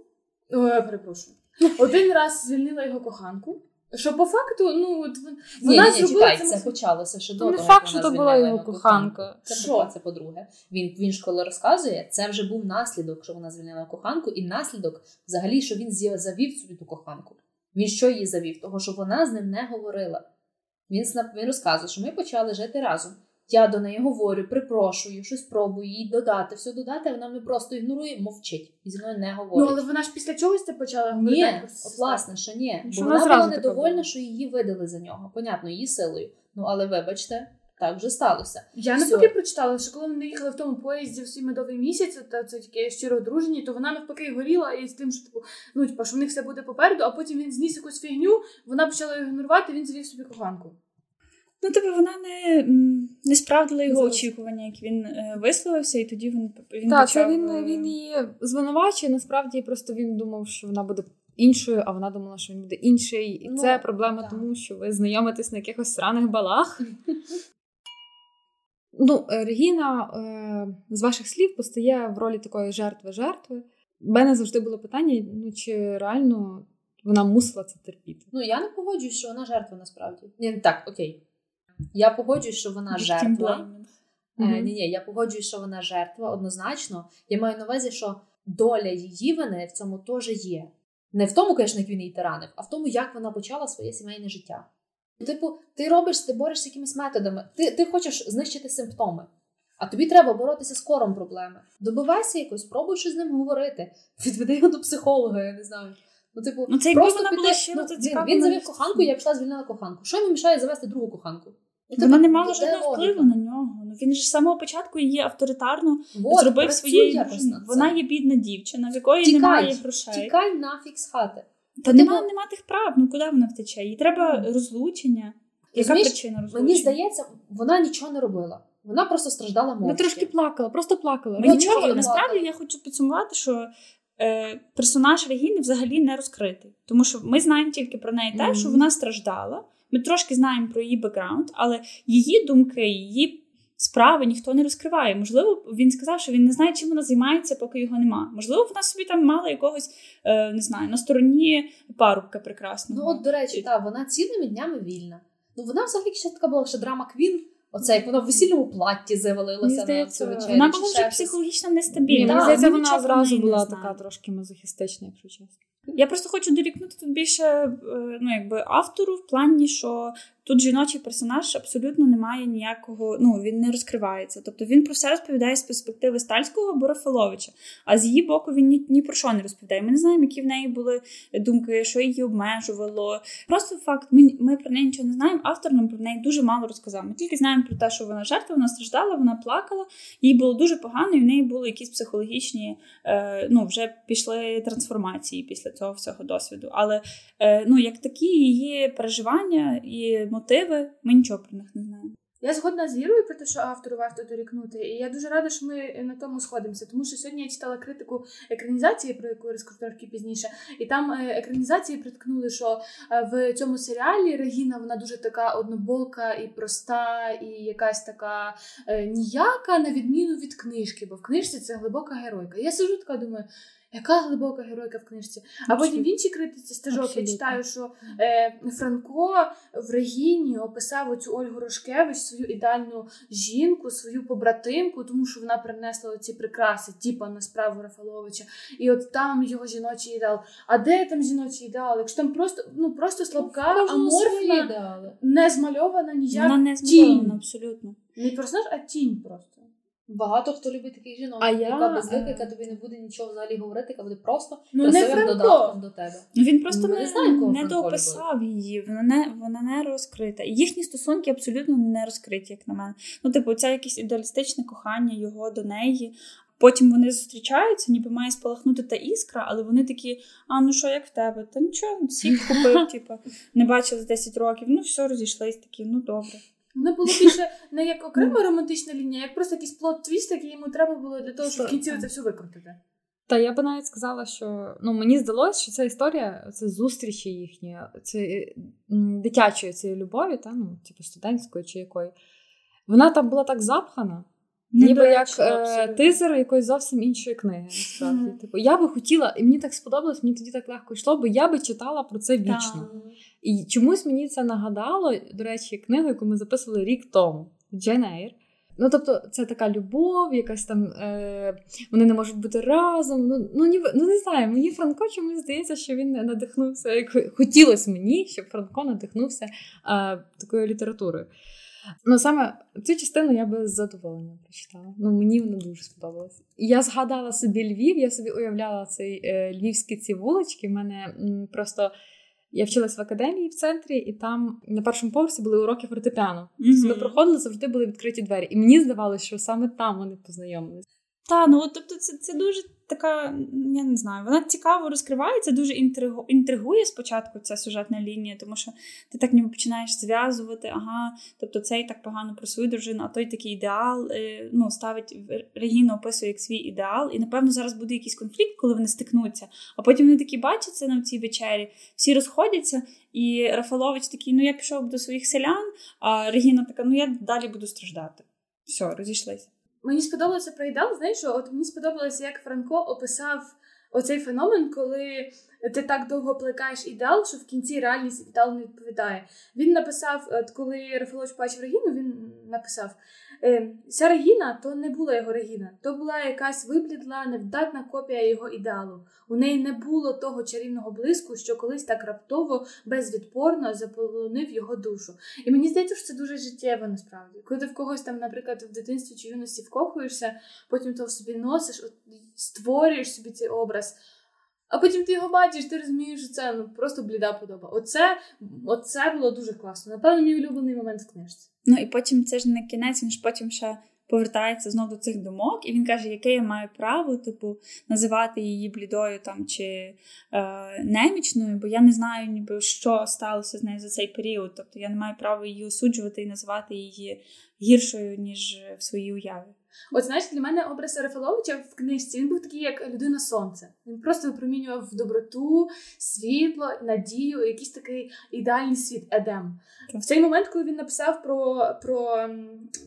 о, перепрошую, один раз звільнила його коханку. Що по факту, ну от вона ні, ні, чекай, це, це почалося ще до того, факт, що то була його коханка. Це що? це по-друге. Він він ж коли розказує, це вже був наслідок, що вона звільнила коханку, і наслідок, взагалі, що він завів собі ту коханку. Він що її завів? Того, що вона з ним не говорила. Він він розказує, що ми почали жити разом. Я до неї говорю, припрошую, щось пробую їй додати, все додати, а вона мене просто ігнорує, мовчить і зі мною не говорить. Ну, але вона ж після чогось це почала говорити? Ні, от, власне, що ні. Що Бо вона, була недовольна, що її видали за нього. Понятно, її силою. Ну, але вибачте, так вже сталося. Я навпаки прочитала, що коли вони їхали в тому поїзді в свій медовий місяць, та це таке щиро одружені, то вона навпаки горіла і з тим, що типу, ну типу, що в них все буде попереду, а потім він зніс якусь фігню, вона почала ігнорувати, він завів собі коханку. Ну, тобі типу, вона не не справдила його очікування, як він е, висловився, і тоді він він Так, почав... він е, він її звинувачує. Насправді просто він думав, що вона буде іншою, а вона думала, що він буде інший. І ну, це проблема, так. тому що ви знайомитесь на якихось сраних балах. <laughs> Ну, е, Регіна з ваших слів постає в ролі такої жертви-жертви. У мене завжди було питання: ну чи реально вона мусила це терпіти? Ну я не погоджуюсь, що вона жертва насправді. Ні, так, окей. Я погоджуюсь, що вона жертва. Ні, mm-hmm. ні, я погоджуюсь, що вона жертва однозначно. Я маю на увазі, що доля її вини в цьому теж є. Не в тому, звісно, як він її таранив, а в тому, як вона почала своє сімейне життя. Типу, ти робиш, ти борешся якимись методами, ти ти хочеш знищити симптоми, а тобі треба боротися з кором проблеми. Добивайся якось, спробуй щось з ним говорити, відведи його до психолога, я не знаю. Ну, типу, ну, це просто була ще ну, він, він завів коханку, я пішла звільнила коханку. Що йому мішає завести другу коханку? Ну, Вона не мала жодного впливу на нього. Ну він ж з самого початку її авторитарно вот, зробив своєю. Вона є бідна дівчина, в якої тікай, немає грошей. Тікай нафіг з хати. Та ну, нема, нема тих прав, ну куди вона втече? Їй треба розлучення. Яка Розумієш, причина розлучення? Мені здається, вона нічого не робила. Вона просто страждала мовчки. Вона трошки плакала, просто плакала. Мені Нічого, насправді я хочу підсумувати, що е, персонаж Регіни взагалі не розкритий. Тому що ми знаємо тільки про неї те, mm-hmm. що вона страждала. Ми трошки знаємо про її бекграунд, але її думки, її справи ніхто не розкриває. Можливо, він сказав, що він не знає, чим вона займається, поки його нема. Можливо, вона собі там мала якогось е, не знаю, на стороні парубка прекрасного. Ну, от, до речі, так, вона цілими днями вільна. Ну, вона взагалі ще така була ще драма Квін. Оце як вона в весільному платті завалилася на цю вечерю. Вона була вже психологічно нестабільна. Мені здається, вона одразу була така трошки мазохістична, якщо чесно. Я просто хочу дорікнути тут більше е, ну, якби автору в плані, що Тут жіночий персонаж абсолютно не має ніякого, ну він не розкривається. Тобто він про все розповідає з перспективи Стальського або Рафаловича, а з її боку він ні, ні про що не розповідає. Ми не знаємо, які в неї були думки, що її обмежувало. Просто факт, ми ми про неї нічого не знаємо. Автор нам про неї дуже мало розказав. Ми тільки знаємо про те, що вона жертва, вона страждала, вона плакала, їй було дуже погано, і в неї були якісь психологічні, е, ну вже пішли трансформації після цього всього досвіду. Але е, ну як такі її переживання і мотиви, ми нічого про них не знаємо. Я згодна з Ірою про те, що автору варто дорікнути, і я дуже рада, що ми на тому сходимося. Тому що сьогодні я читала критику екранізації, про яку трохи пізніше, і там е, екранізації приткнули, що е, в цьому серіалі Регіна вона дуже така однобока і проста, і якась така е, ніяка, на відміну від книжки, бо в книжці це глибока геройка. Я сижу така думаю. Яка глибока геройка в книжці? А потім в іншій критиці стежок я читаю, що е, Франко в Регіні описав оцю Ольгу Рошкевич, свою ідеальну жінку, свою побратимку, тому що вона принесла ці прикраси, типа на справу Рафаловича. І от там його жіночий ідеал. А де там жіночий ідеал? Якщо там просто ну просто слабка, ну, аморфна, не змальована ніяк Вона не змальована, тінь. абсолютно. Не персонаж, а тінь просто. Багато хто любить таких жінок, а яка я... безлика, яка тобі не буде нічого взагалі говорити, яка буде просто ну, красивим додатком до тебе. Ну Він просто Ми не, не, знаємо, не дописав її, вона не вона не розкрита. Їхні стосунки абсолютно не розкриті, як на мене. Ну, типу, це якесь ідеалістичне кохання його до неї. Потім вони зустрічаються, ніби має спалахнути та іскра, але вони такі: а ну що, як в тебе? Та нічого, всі купив, <laughs> типу, не бачили з 10 років. Ну, все, розійшлись такі, ну добре. Воно було більше не як <laughs> окрема романтична лінія, як просто якийсь plot twist, який йому треба було для того, щоб в кінці це все викрутити. Та я би навіть сказала, що ну мені здалося, що ця історія це зустрічі їхні, це дитячої цієї любові, та ну типу студентської чи якої. Вона там була так запхана, не ніби як е, тизер якоїсь зовсім іншої книги. Насправді, mm-hmm. типу, я би хотіла, і мені так сподобалось, мені тоді так легко йшло, бо я би читала про це вічно. І чомусь мені це нагадало, до речі, книгу, яку ми записували рік тому Джен Ейр. Ну, тобто, це така любов, якась там е, вони не можуть бути разом. Ну ну, ніби, ну не знаю, мені Франко чомусь здається, що він надихнувся. Як хотілося мені, щоб Франко надихнувся е, такою літературою. Ну, саме цю частину я би з задоволенням прочитала. Ну, мені вона дуже сподобалась. Я згадала собі Львів, я собі уявляла цей е, львівські ці вулички. У мене м, просто я вчилась в академії в центрі, і там на першому поверсі були уроки фортепіано. Mm-hmm. Ми проходили, завжди були відкриті двері. І мені здавалося, що саме там вони познайомились. Та, ну тобто, це це дуже така, я не знаю, вона цікаво розкривається, дуже інтригу, інтригує спочатку ця сюжетна лінія, тому що ти так ніби починаєш зв'язувати, ага, тобто цей так погано про свою дружину, а той такий ідеал е, ну, ставить Регіну описує як свій ідеал, і напевно зараз буде якийсь конфлікт, коли вони стикнуться. А потім вони такі бачаться на цій вечері, всі розходяться, і Рафалович такий: ну я пішов до своїх селян, а Регіна така, ну я далі буду страждати. Все, розійшлися. Мені сподобалося про ідеал, знаєш, що от мені сподобалося, як Франко описав оцей феномен, коли ти так довго плекаєш ідеал, що в кінці реальність ідеал не відповідає. Він написав, от коли Рафалович бачив Регіну, він написав: ця Регіна то не була його Регіна, то була якась виблідла, невдатна копія його ідеалу. У неї не було того чарівного блиску, що колись так раптово, безвідпорно заполонив його душу. І мені здається, що це дуже життєво насправді. Коли ти в когось там, наприклад, в дитинстві чи юності вкохуєшся, потім то в собі носиш, створюєш собі цей образ. А потім ти його бачиш, ти розумієш, що це ну, просто бліда подоба. Оце, Оце було дуже класно. Напевно, мій улюблений момент в книжці. Ну і потім це ж не кінець, він ж потім ще повертається знову до цих думок, і він каже, яке я маю право, типу, називати її блідою там чи е, немічною, бо я не знаю, ніби що сталося з нею за цей період. Тобто я не маю права її осуджувати і називати її гіршою, ніж в своїй уяві. От знаєш, для мене образ Рафаловича в книжці він був такий, як людина сонце. Він просто випромінював доброту, світло, надію, якийсь такий ідеальний світ Едем. В цей момент, коли він написав про про,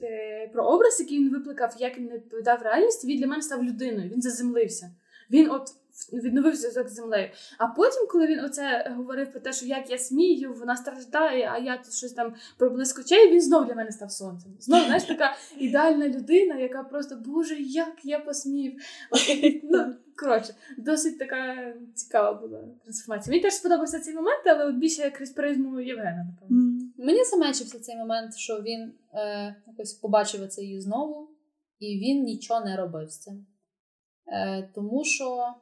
е, про образ, який він викликав, як він не відповідав реальності, він для мене став людиною, він заземлився. Він от відновив зв'язок з землею. А потім, коли він оце говорив про те, що як я смію, вона страждає, а я тут щось там проблиск очей, він знов для мене став сонцем. Знов знаєш, така <laughs> ідеальна людина, яка просто Боже, як я посмів. Ну, Коротше, досить така цікава була трансформація. Мені теж сподобався цей момент, але от більше крізь призму Євгена, напевно. Mm. Мені замечився цей момент, що він е, якось побачив це її знову, і він нічого не робив з цим. Е, Тому що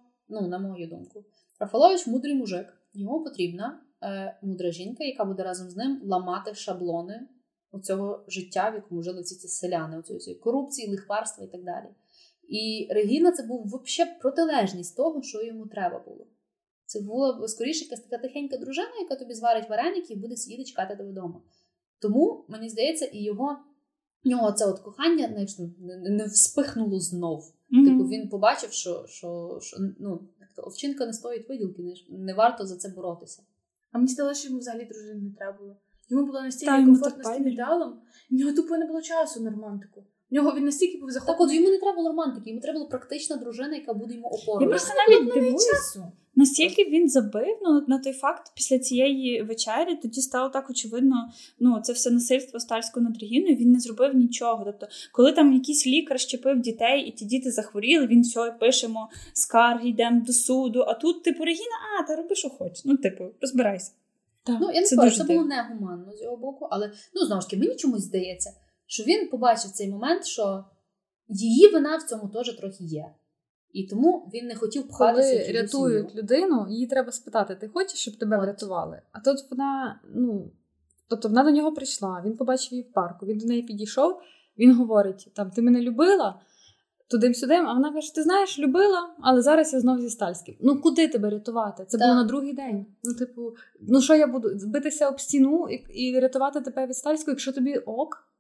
ну, на мою думку. Рафалович мудрий мужик. Йому потрібна е, мудра жінка, яка буде разом з ним ламати шаблони оцього життя, в якому жили ці ці селяни, оцієї корупції, лихварства і так далі. І Регіна це був взагалі протилежність того, що йому треба було. Це була скоріше якась така тихенька дружина, яка тобі зварить вареники і буде сидіти чекати тебе вдома. Тому, мені здається, і його нього це от кохання не, не вспихнуло знов. Mm-hmm. Типу він побачив, що що, що ну, овчинка не стоїть виділки, не, не варто за це боротися. А мені стало, що йому взагалі дружини не треба було. Йому було настільки комфортно з тим ідеалом, в нього тупо не було часу на романтику. В нього він настільки був захоплений. Так от йому не треба було романтики, йому треба була практична дружина, яка буде йому опорою. Я просто навіть дивуюся. Настільки він забив ну, на той факт після цієї вечері, тоді стало так очевидно, ну це все насильство стальського над Регіною, він не зробив нічого. Тобто, коли там якийсь лікар щепив дітей, і ті діти захворіли, він все пишемо скарги, йдемо до суду. А тут, типу, Регіна, а, та роби, що хочеш. Ну, типу, розбирайся. Так, ну, я не скажу, це було негуманно з його боку, але ну знову ж таки, мені чомусь здається, що він побачив цей момент, що її вина в цьому теж трохи є. І тому він не хотів пхатися. Коли рятують сім'ю. людину, її треба спитати: ти хочеш, щоб тебе От. врятували? А тут вона, ну тобто вона до нього прийшла, він побачив її в парку, він до неї підійшов, він говорить: там, ти мене любила туди-сюди, а вона каже: Ти знаєш, любила, але зараз я знов зі Стальським. Ну куди тебе рятувати? Це так. було на другий день. Ну, типу, ну що я буду збитися об стіну і, і рятувати тебе від Стальського, якщо тобі ок?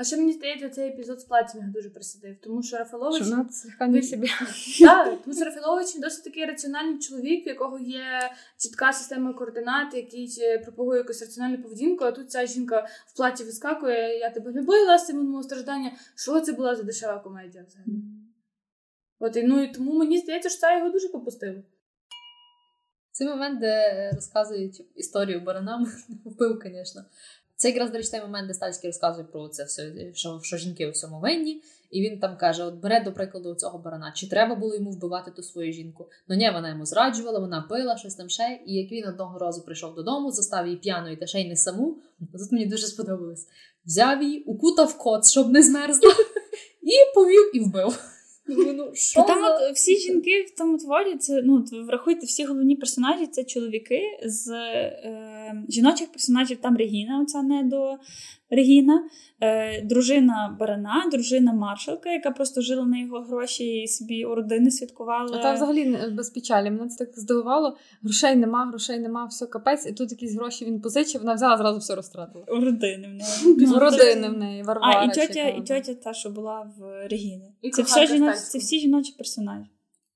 А ще мені здається, цей епізод з платінга дуже присадив, тому що Рафалович що не собі. <laughs> Так, тому що Рафалович досить такий раціональний чоловік, в якого є чітка система координат, який е, пропагує якусь раціональну поведінку. А тут ця жінка в платі вискакує, я тебе любила з цим страждання. Що це була за дешева комедія взагалі? От і ну і тому мені здається, що це його дуже попустило. Цей момент, де розказують історію баранам, <laughs> вбив, звісно. Це якраз, до речі, той момент, де Стальський розказує про це все, що що жінки у всьому винні. І він там каже: от бере, до прикладу, цього барана, чи треба було йому вбивати ту свою жінку? Ну ні, вона йому зраджувала, вона пила щось там ще. І як він одного разу прийшов додому, застав її п'яною та ще й не саму. Тут мені дуже сподобалось. Взяв її, укутав кот, щоб не змерзла, і повів і вбив. Ну, що Там за... от всі жінки в тому творі, це ну врахуйте, всі головні персонажі це чоловіки з е, жіночих персонажів там Регіна, оця не до Регіна, е, дружина барана, дружина маршалка, яка просто жила на його гроші і собі у родини святкувала. А там взагалі без печалі. Мене це так здивувало. Грошей нема, грошей нема, все капець, і тут якісь гроші він позичив, вона взяла зразу все розтратила. У родини в неї. У родини в неї, Варвара. А, і тьотя, і тьотя та, що була в Регіни. Це всі жіночі персонажі.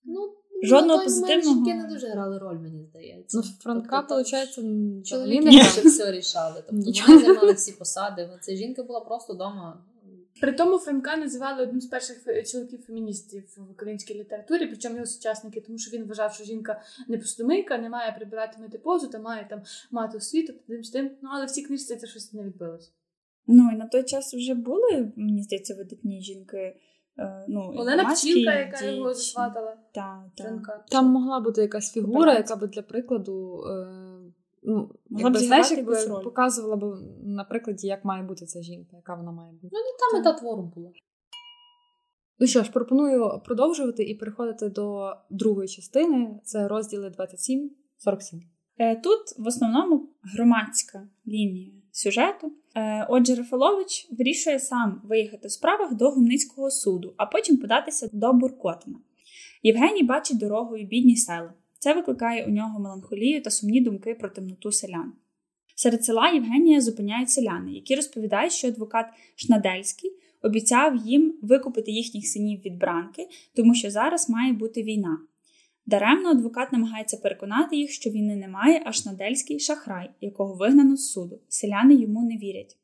Ну, Жодного на той момент позитивного. жінки не дуже грали роль, мені здається. Ну, Франка, Тобто, виходить, Чоловіки не все рішали. Тобто Нічого. вони займали всі посади. Це жінка була просто вдома. При тому Франка називали одним з перших чоловіків-феміністів в українській літературі, причому його сучасники, тому що він вважав, що жінка не посудомийка, не має прибирати мити позу, та має там мати освіту, тим з тим. Ну але в цій книжці це щось не відбилось. Ну і на той час вже були, мені здається, видатні жінки. Е, Ну, Олена громадські Пчілка, яка діячі. його засватала, Та, та. Там могла бути якась фігура, яка би для прикладу. Е, ну, Могла б якби, знаєш, якби показувала б на прикладі, як має бути ця жінка, яка вона має бути. Ну, не та мета твору була. Ну що ж, пропоную продовжувати і переходити до другої частини. Це розділи 27-47. Е, Тут в основному громадська лінія сюжету. Е, Отже, Рафалович вирішує сам виїхати в справах до Гумницького суду, а потім податися до Буркотина. Євгеній бачить дорогою бідні села. Це викликає у нього меланхолію та сумні думки про темноту селян. Серед села Євгенія зупиняють селяни, які розповідають, що адвокат Шнадельський обіцяв їм викупити їхніх синів від бранки, тому що зараз має бути війна. Даремно адвокат намагається переконати їх, що війни немає, аж Надельський шахрай, якого вигнано з суду. Селяни йому не вірять.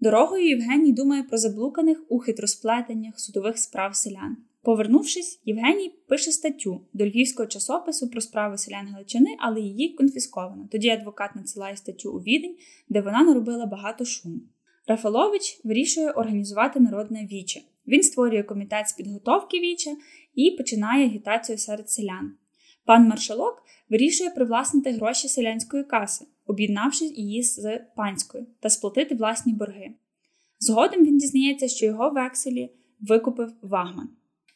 Дорогою Євгеній думає про заблуканих у хитросплетеннях судових справ селян. Повернувшись, Євгеній пише статтю до львівського часопису про справи селян Галичини, але її конфісковано. Тоді адвокат надсилає статтю у відень, де вона наробила багато шуму. Рафалович вирішує організувати народне віче. Він створює комітет з підготовки віча і починає агітацію серед селян. Пан Маршалок вирішує привласнити гроші селянської каси, об'єднавши її з панською, та сплатити власні борги. Згодом він дізнається, що його векселі викупив Вагман.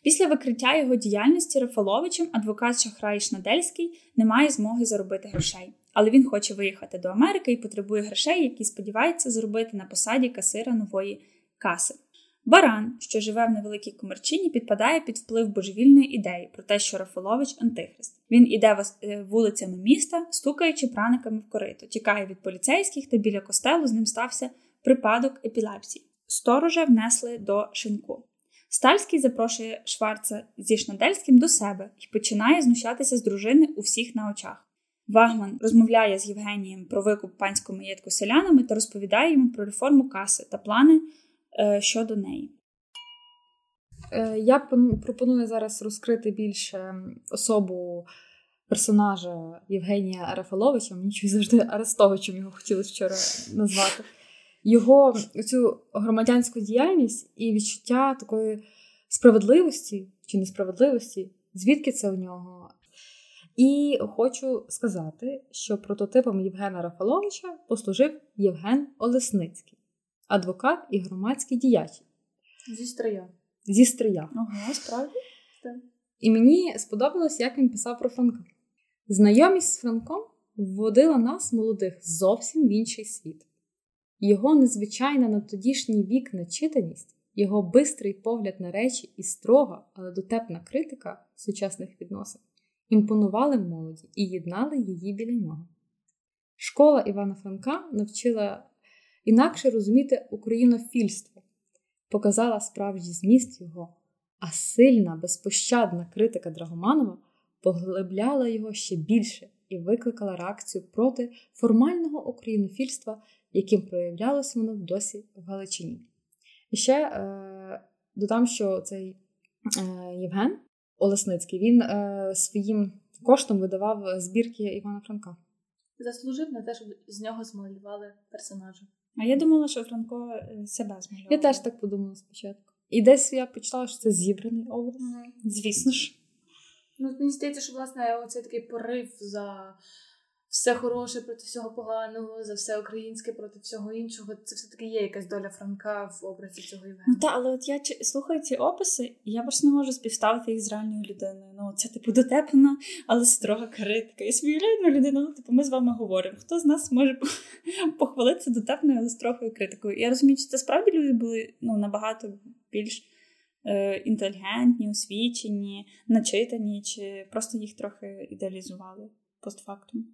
Після викриття його діяльності Рафаловичем адвокат Шахрай Шнадельський не має змоги заробити грошей, але він хоче виїхати до Америки і потребує грошей, які сподівається заробити на посаді касира нової каси. Баран, що живе в невеликій комерчині, підпадає під вплив божевільної ідеї про те, що Рафалович антихрист. Він іде е, вулицями міста, стукаючи праниками в корито, тікає від поліцейських та біля костелу з ним стався припадок епілепсії. Сторожа внесли до шинку. Стальський запрошує Шварца зі Шнадельським до себе і починає знущатися з дружини у всіх на очах. Вагман розмовляє з Євгенієм про викуп панського маєтку селянами та розповідає йому про реформу каси та плани щодо неї. Е, Я пропоную зараз розкрити більше особу персонажа Євгенія Рафаловича. Мені чогось завжди Арестовичем його хотіли вчора назвати. Його цю громадянську діяльність і відчуття такої справедливості чи несправедливості, звідки це у нього. І хочу сказати, що прототипом Євгена Рафаловича послужив Євген Олесницький, адвокат і громадський діяч Зі стрия. зі Стрия. Ого, справді? І мені сподобалось, як він писав про Франка. Знайомість з Франком вводила нас, молодих, зовсім в інший світ. Його незвичайна на тодішній вік начитаність, його бистрий погляд на речі і строга, але дотепна критика сучасних відносин імпонували молоді і єднали її біля нього. Школа Івана Франка навчила інакше розуміти українофільство, показала справжній зміст його, а сильна, безпощадна критика Драгоманова поглибляла його ще більше і викликала реакцію проти формального українофільства, яким проявлялося воно досі в Галичині. І ще е, додам, що цей е, Євген Олесницький він е, своїм коштом видавав збірки Івана Франка. Заслужив на те, щоб з нього змалювали персонажа. А я думала, що Франко е, себе змалював. Я теж так подумала спочатку. І десь я почитала, що це зібраний образ. Звісно ж. Ну, мені здається, що власне оцей такий порив за все хороше проти всього поганого, за все українське проти всього іншого. Це все таки є якась доля Франка в образі цього Євгена. Ну так, але от я слухаю ці описи, і я просто не можу співставити їх з реальною людиною. Ну, це типу дотеплена, але строга критика. І собі реальну людину, ну типу, ми з вами говоримо. Хто з нас може <laughs> похвалитися дотепною, але строгою критикою? Я розумію, що це справді люди були ну, набагато більш. Е, інтелігентні, освічені, начитані, чи просто їх трохи ідеалізували постфактум.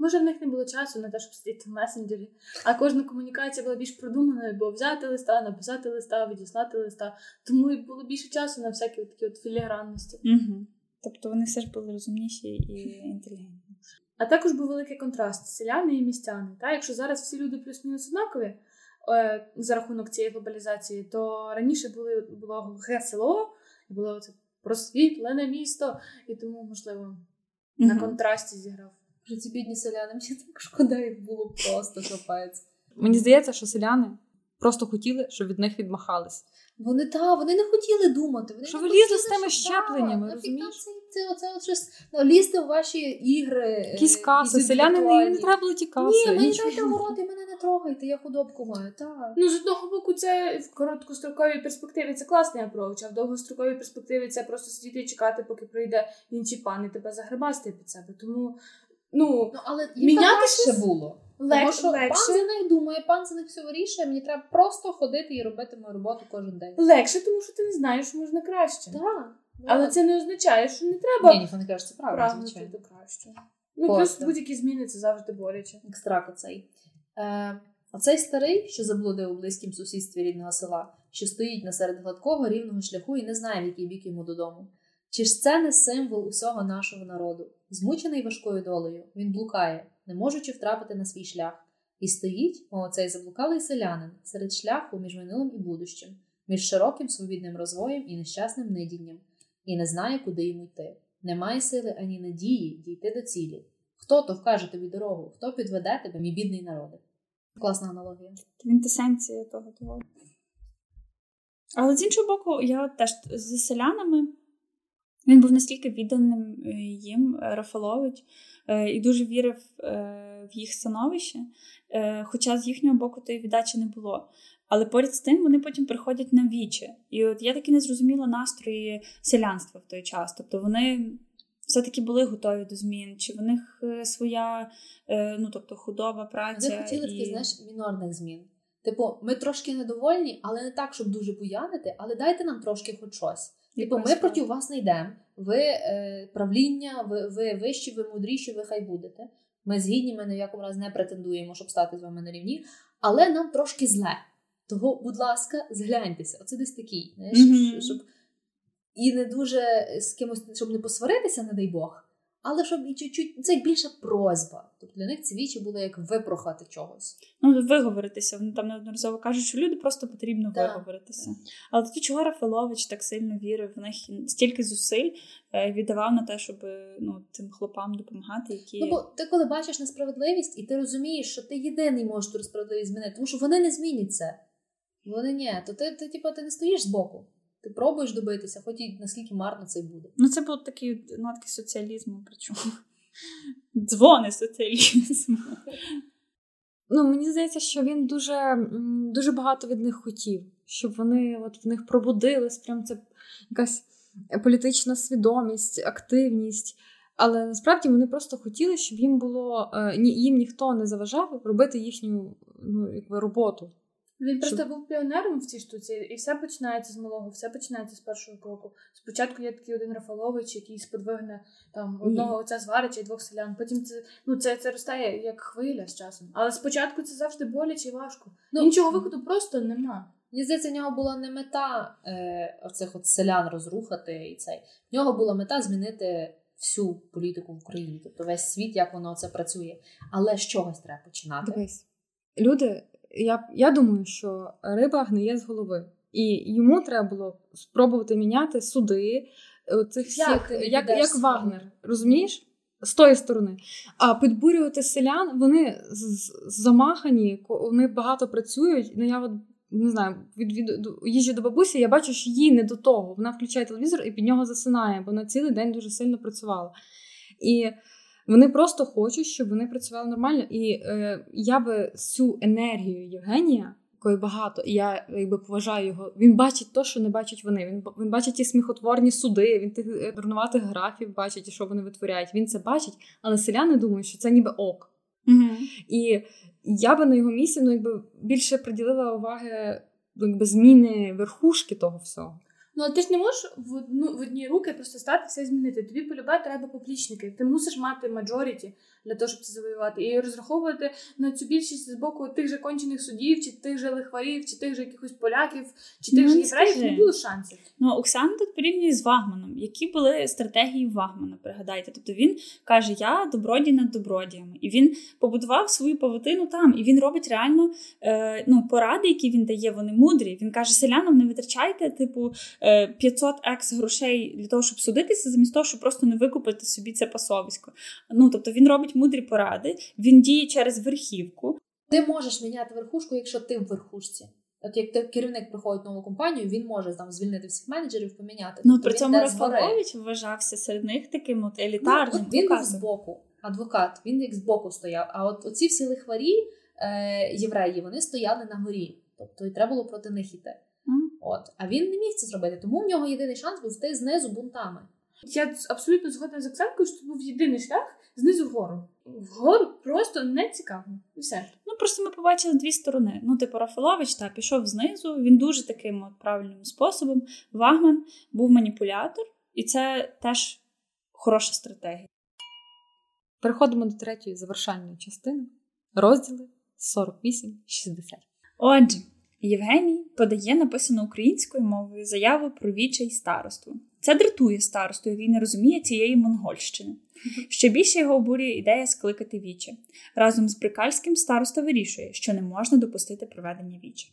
Може, в них не було часу на те, щоб сидіти в месенджері, а кожна комунікація була більш продуманою, бо взяти листа, написати листа, відіслати листа. Тому і було більше часу на всякі такі от філігранності. Угу. Тобто вони все ж були розумніші і інтелігентні. А також був великий контраст селяни і містяни. Та якщо зараз всі люди плюс-мінус однакові е, за рахунок цієї глобалізації, то раніше були було глухе село, було це просвітлене місто, і тому можливо угу. на контрасті зіграв. Вже ці бідні селяни, мені так шкода їх було просто капець. Мені здається, що селяни просто хотіли, щоб від них відмахались. Вони та вони не хотіли думати. Вони що ви лізли з тими щепленнями, розумієш? Це, це, оце от щось ну, лізти в ваші ігри. Якісь каси, селяни не, не треба було ті каси. Ні, мені дайте городи, мене не трогайте, я худобку маю. так. Ну, з одного боку, це в короткостроковій перспективі це класний апроч, а в довгостроковій перспективі це просто сидіти і чекати, поки прийде інший пан і тебе загребасти під себе. Тому Ну, ну але міняти ще було. Лег, Тому що легше. пан за них думає, пан за них все вирішує. Мені треба просто ходити і робити мою роботу кожен день. Легше, тому що ти не знаєш, що можна краще. Так. Але це не означає, що не треба Ні, ніхто не каже, це правильно, звичайно. до кращого. Ну, плюс будь-які зміни це завжди боляче. Екстрак оцей. Е, Оцей старий, що заблудив у близькім сусідстві рідного села, що стоїть насеред гладкого рівного шляху і не знає, в який бік йому додому. Чи ж це не символ усього нашого народу? Змучений важкою долею, він блукає, не можучи втрапити на свій шлях, і стоїть, мов цей заблукалий селянин, серед шляху між минулим і будущим, між широким свобідним розвоєм і нещасним нидінням, і не знає, куди йому йти. Немає сили ані надії дійти до цілі. Хто то вкаже тобі дорогу, хто підведе тебе, мій бідний народи? Класна аналогія. Квінтесенція того того. Але з іншого боку, я теж з селянами. Він був настільки відданим е, їм, е, Рафалович, е, і дуже вірив в їх становище, хоча з їхнього боку тої віддачі не було. Але поряд з тим вони потім приходять на віче. І от я таки не зрозуміла настрої селянства в той час. Тобто вони все-таки були готові до змін, чи в них своя ну, тобто, худоба, праця. Вони хотіли і... таких, знаєш, мінорних змін. Типу, ми трошки недовольні, але не так, щоб дуже буянити, але дайте нам трошки хоч щось. Типу, ми проти вас не йдемо. Ви е, правління, ви ви вищі, ви мудріші, ви хай будете. Ми згідні, ми ні в якому разі не претендуємо, щоб стати з вами на рівні, але нам трошки зле. Того, будь ласка, згляньтеся. Оце десь такий, знаєш, mm-hmm. щоб і не дуже з кимось, щоб не посваритися, не дай Бог. Але щоб і чуть-чуть це більша просьба. Тобто для них ці вічі було як випрохати чогось. Ну, виговоритися. Вони там неодноразово кажуть, що люди просто потрібно да. виговоритися. Але тоді чого Рафалович так сильно вірив в них стільки зусиль е, віддавав на те, щоб ну, тим хлопам допомагати. які... Ну, бо ти коли бачиш несправедливість, і ти розумієш, що ти єдиний можеш ту справедливість змінити, тому що вони не змінять це. Вони ні, то ти, ти, типу, ти не стоїш збоку. Ти пробуєш добитися, хоч і наскільки марно це буде. Ну, це був такий нотки соціалізму, причому дзвони соціалізму. Ну, мені здається, що він дуже дуже багато від них хотів, щоб вони от в них пробудились, прям це якась політична свідомість, активність. Але насправді вони просто хотіли, щоб їм було е, їм ніхто не заважав робити їхню ну, якби, роботу. Він просто був піонером в цій штуці, і все починається з малого, все починається з першого кроку. Спочатку є такий один Рафалович, який сподвигне там одного отця зварича і двох селян. Потім це ну це це ростає як хвиля з часом. Але спочатку це завжди боляче і важко. Ну, Іншого виходу просто нема. Мені здається, в нього була не мета е, оцих от селян розрухати і цей. В нього була мета змінити всю політику в Україні, тобто весь світ, як воно це працює. Але з чогось треба починати. Дивись, люди я я думаю, що риба гниє з голови, і йому треба було спробувати міняти суди е, цих всіх, як, як, як Вагнер, розумієш? З тої сторони. А підбурювати селян, вони замахані, вони багато працюють. Ну я от не знаю, від, від їжджу до бабусі, я бачу, що їй не до того. Вона включає телевізор і під нього засинає, бо на цілий день дуже сильно працювала. І Вони просто хочуть, щоб вони працювали нормально. І е, я би цю енергію Євгенія, якої багато, і я якби поважаю його. Він бачить те, що не бачать вони. Він він бачить ті сміхотворні суди, він тих е, дурнуватих графів бачить, і що вони витворяють. Він це бачить, але селяни думають, що це ніби ок. Угу. І я би на його місці ну, якби більше приділила уваги ну, якби, зміни верхушки того всього. Ну, а ти ж не можеш в одну в одні руки просто стати все змінити. Тобі полюбати треба поплічники. Ти мусиш мати мажоріті для того, щоб це завоювати, і розраховувати на цю більшість з боку тих же кончених судів, чи тих же лихварів, чи тих же якихось поляків, чи тих Ну, же євреїв. Не було шансів. Ну, Оксана тут порівнює з Вагманом. Які були стратегії Вагмана, пригадайте. Тобто він каже: Я добродій над добродіями. І він побудував свою павутину там. І він робить реально е, ну, поради, які він дає, вони мудрі. Він каже: селянам не витрачайте, типу, е, 500 екс грошей для того, щоб судитися, замість того, щоб просто не викупити собі це пасовисько. Ну, тобто він робить мудрі поради, він діє через верхівку. Ти можеш міняти верхушку, якщо ти в верхушці. От як ти- керівник приходить в нову компанію, він може там звільнити всіх менеджерів, поміняти. Ну, Тобто при цьому. Рафалович вважався серед них таким от Ну, елітарним. от він був збоку, адвокат, він як збоку стояв. А от оці всі лихварі, е, євреї, вони стояли на горі. Тобто і треба було проти них іти. Мгм. От. А він не міг це зробити, тому в нього єдиний шанс був йти знизу бунтами. Я абсолютно згодна з Оксанкою, що це був єдиний шлях знизу вгору. Вгору просто не цікаво. І все. Ну, просто ми побачили дві сторони. Ну, типу, Рафалович та пішов знизу, він дуже таким от правильним способом. Вагман був маніпулятор, і це теж хороша стратегія. Переходимо до третьої завершальної частини. Розділи 48-60. Отже, Євгеній подає написану українською мовою заяву про віче староство. Це дратує старосту, він не розуміє цієї монгольщини. Ще більше його обурює ідея скликати віче. Разом з Брикальським староста вирішує, що не можна допустити проведення віче.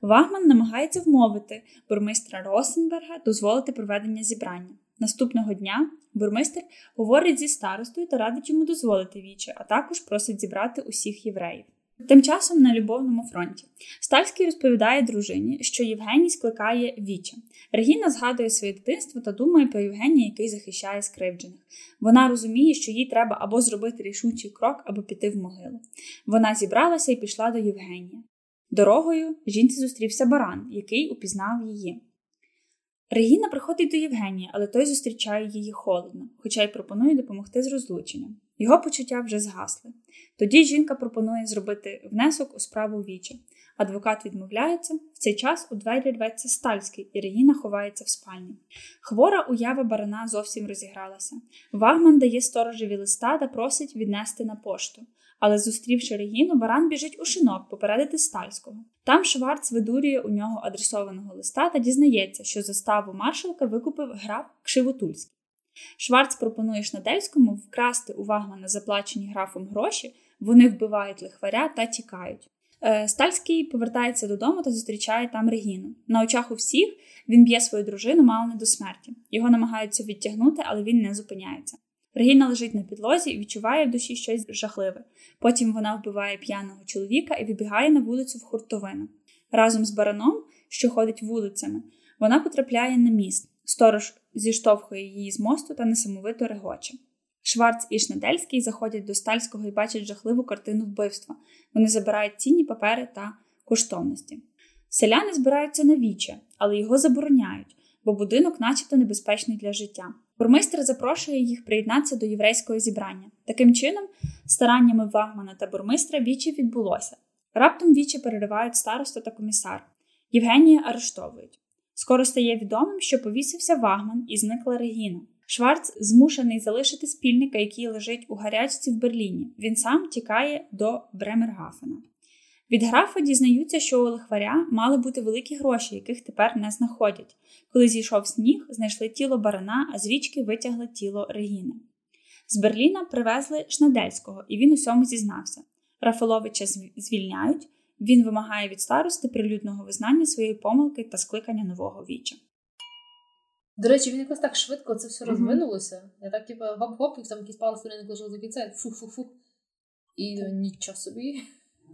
Вагман намагається вмовити бурмистра Росенберга дозволити проведення зібрання. Наступного дня бурмистр говорить зі старостою та радить йому дозволити віче, а також просить зібрати усіх євреїв. Тим часом на любовному фронті Стальський розповідає дружині, що Євгеній скликає віче. Регіна згадує своє дитинство та думає про Євгенія, який захищає скривджених. Вона розуміє, що їй треба або зробити рішучий крок, або піти в могилу. Вона зібралася і пішла до Євгенія. Дорогою жінці зустрівся баран, який упізнав її. Регіна приходить до Євгенія, але той зустрічає її холодно, хоча й пропонує допомогти з розлученням. Його почуття вже згасли. Тоді жінка пропонує зробити внесок у справу віча. Адвокат відмовляється. В цей час у двері рветься Стальський, і Регіна ховається в спальні. Хвора уява барана зовсім розігралася. Вагман дає сторожеві листа та просить віднести на пошту. Але зустрівши Регіну, баран біжить у шинок попередити Стальського. Там Шварц видурює у нього адресованого листа та дізнається, що заставу маршалка викупив граф Кшивотульський. Шварц пропонує Шнадельському вкрасти у Вагмана заплачені графом гроші, вони вбивають лихваря та тікають. Е, Стальський повертається додому та зустрічає там Регіну. На очах у всіх він б'є свою дружину мало не до смерті. Його намагаються відтягнути, але він не зупиняється. Регіна лежить на підлозі і відчуває в душі щось жахливе. Потім вона вбиває п'яного чоловіка і вибігає на вулицю в хуртовину. Разом з бараном, що ходить вулицями, вона потрапляє на міст. Сторож зіштовхує її з мосту та несамовито регоче. Шварц і Шнедельський заходять до Стальського і бачать жахливу картину вбивства. Вони забирають цінні папери та коштовності. Селяни збираються на віче, але його забороняють, бо будинок, начебто, небезпечний для життя. Бурмистр запрошує їх приєднатися до єврейського зібрання. Таким чином, стараннями Вагмана та бурмистра віче відбулося. Раптом віче переривають староста та комісар. Євгенія арештовують. Скоро стає відомим, що повісився Вагман і зникла Регіна. Шварц змушений залишити спільника, який лежить у гарячці в Берліні. Він сам тікає до Бремергафена. Від графа дізнаються, що у лихваря мали бути великі гроші, яких тепер не знаходять. Коли зійшов сніг, знайшли тіло барана, а з річки витягли тіло Регіни. З Берліна привезли Шнадельського, і він усьому зізнався. Рафаловича звільняють. Він вимагає від старости прилюдного визнання своєї помилки та скликання нового віча. До речі, він якось так швидко це все розвинулося. Я так, типу, гоп-гоп, і там якийсь пару сторінок лежав за кінцем, фу-фу-фу. І ну, нічого собі.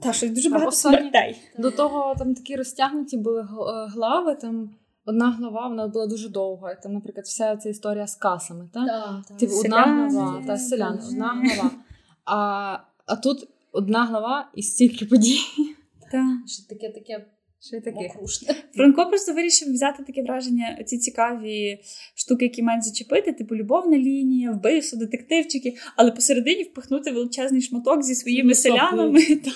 Та щось дуже А багато останні- смертей. До того там такі розтягнуті були е, глави, там одна глава вона була дуже довга. Там, наприклад, вся ця історія з касами. Та? Так, так. Типу, одна глава, та селяни, одна глава. А, а тут одна глава і стільки подій. Та. Що таке таке Ще мокрушне. Франко просто вирішив взяти таке враження, ці цікаві штуки, які мають зачепити, типу любовна лінія, вбивство, детективчики, але посередині впихнути величезний шматок зі своїми селянами та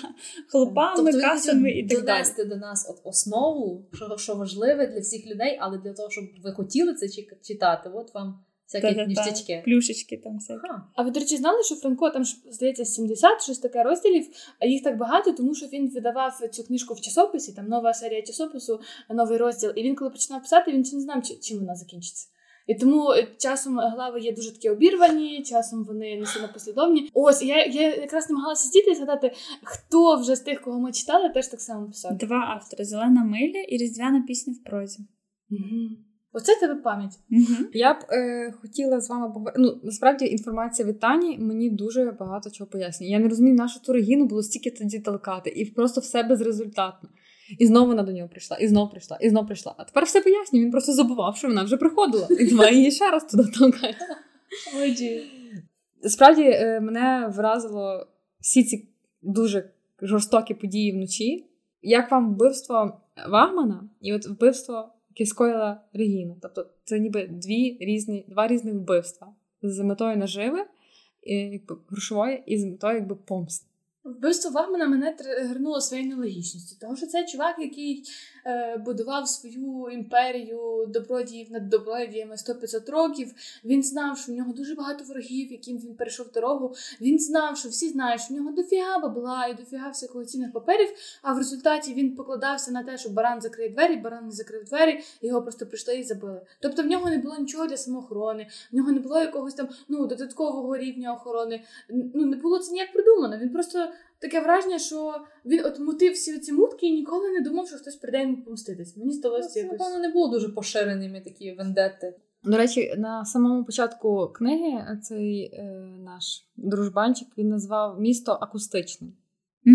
хлопами, Тобто касами і так далі. донести до нас от основу, що, що важливе для всіх людей, але для того, щоб ви хотіли це читати, от вам всякі Та-та-та. ніштячки. Плюшечки там всякі. Ага. А ви, до речі, знали, що Франко там ж, здається 70 щось таке розділів, а їх так багато, тому що він видавав цю книжку в часописі, там нова серія часопису, новий розділ. І він, коли починав писати, він ще не знав, чим вона закінчиться. І тому е, часом глави є дуже такі обірвані, часом вони не сильно послідовні. Ось я, я якраз намагалася сидіти і згадати, хто вже з тих, кого ми читали, теж так само писав. Два автори: Зелена миля і Різдвяна пісня в прозі. Угу. Оце тебе пам'ять. Угу. Я б е, хотіла з вами поговорити. Ну, насправді інформація від Тані мені дуже багато чого пояснює. Я не розумію, нашу ту Регіну було стільки тоді толкати, і просто все безрезультатно. І знову вона до нього прийшла, і знову прийшла, і знову прийшла. А тепер все пояснює. Він просто забував, що вона вже приходила. І давай її ще раз туди толкає. Справді е, мене вразило всі ці дуже жорстокі події вночі. Як вам вбивство Вагмана і от вбивство, яке скоїла Регіна. Тобто це ніби дві різні, два різних вбивства з метою наживи, якби, грошової, і з метою якби помсти. Вбивство Вагмана мене тригернуло своєю нелогічністю, тому що це чувак, який будував свою імперію добродіїв над добродіями 100-500 років. Він знав, що в нього дуже багато ворогів, яким він перейшов дорогу. Він знав, що всі знають, що в нього дофіга бабла і дофіга всякого цінних паперів. А в результаті він покладався на те, що баран закриє двері, баран не закрив двері, його просто прийшли і забили. Тобто в нього не було нічого для самоохорони, в нього не було якогось там ну додаткового рівня охорони. Ну не було це ніяк придумано. Він просто таке враження, що він от мутив всі ці мутки і ніколи не думав, що хтось прийде йому помститись. Мені здалося Це, якось. напевно, не було дуже поширеними такі вендетти. До речі, на самому початку книги цей е, наш дружбанчик він назвав місто акустичним.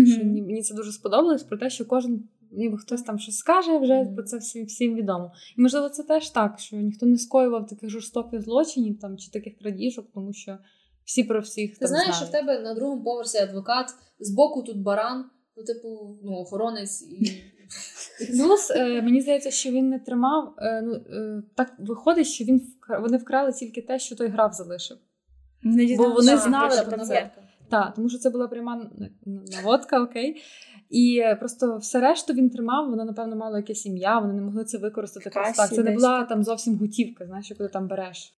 Що мені, мені це дуже сподобалось про те, що кожен, ніби хтось там щось скаже, вже Мгм. про це всім, всім відомо. І можливо, це теж так, що ніхто не скоював таких жорстоких злочинів там чи таких крадіжок, тому що всі про всіх Ти там знаєш, що в тебе на другому поверсі адвокат, збоку тут баран, ну, типу, ну, охоронець і. <laughs> Плюс е, мені здається, що він не тримав. Е, ну е, так виходить, що він вкра- вони вкрали тільки те, що той граф залишив. Бо вони знали про це. так. Тому що це була пряма наводка, окей. І просто все решту він тримав, воно, напевно, мало якесь ім'я, вони не могли це використати просто так. Це не була там зовсім готівка, знаєш, ти там береш.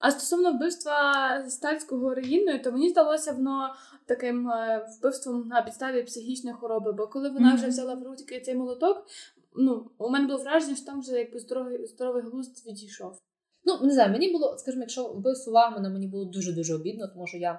А стосовно вбивства стальського Регіною, то мені здалося воно таким е, вбивством на підставі психічної хвороби. Бо коли вона Мгм. вже взяла в руки цей молоток, ну у мене було враження, що там вже якби здоровий, здоровий глузд відійшов. Ну, не знаю, мені було, скажімо, якщо вбивство Вагмана мені було дуже-дуже обідно, тому що я,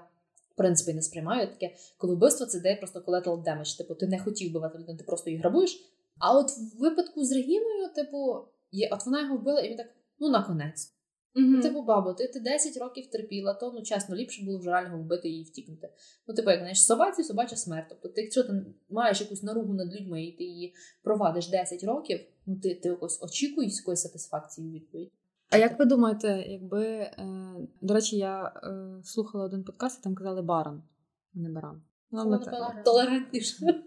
в принципі, не сприймаю таке, коли вбивство це де просто collateral damage. Типу, ти не хотів вбивати людину, ти просто її грабуєш. А от в випадку з Регіною, типу, є, от вона його вбила, і він так, ну, наконець. Угу. Типу, бабо, ти, ти 10 років терпіла, то ну чесно, ліпше було вже реально вбити її і втікнути. Ну, типу, як знаєш, собаці, собача смерть. Тобто, ти, якщо ти маєш якусь наругу над людьми і ти її провадиш 10 років, ну ти, ти якось очікуєш якоїсь сатисфакції у відповідь. А як ви думаєте, якби. Е, до речі, я е, слухала один подкаст, і там казали баран, а не баран. Ну, толерантніше.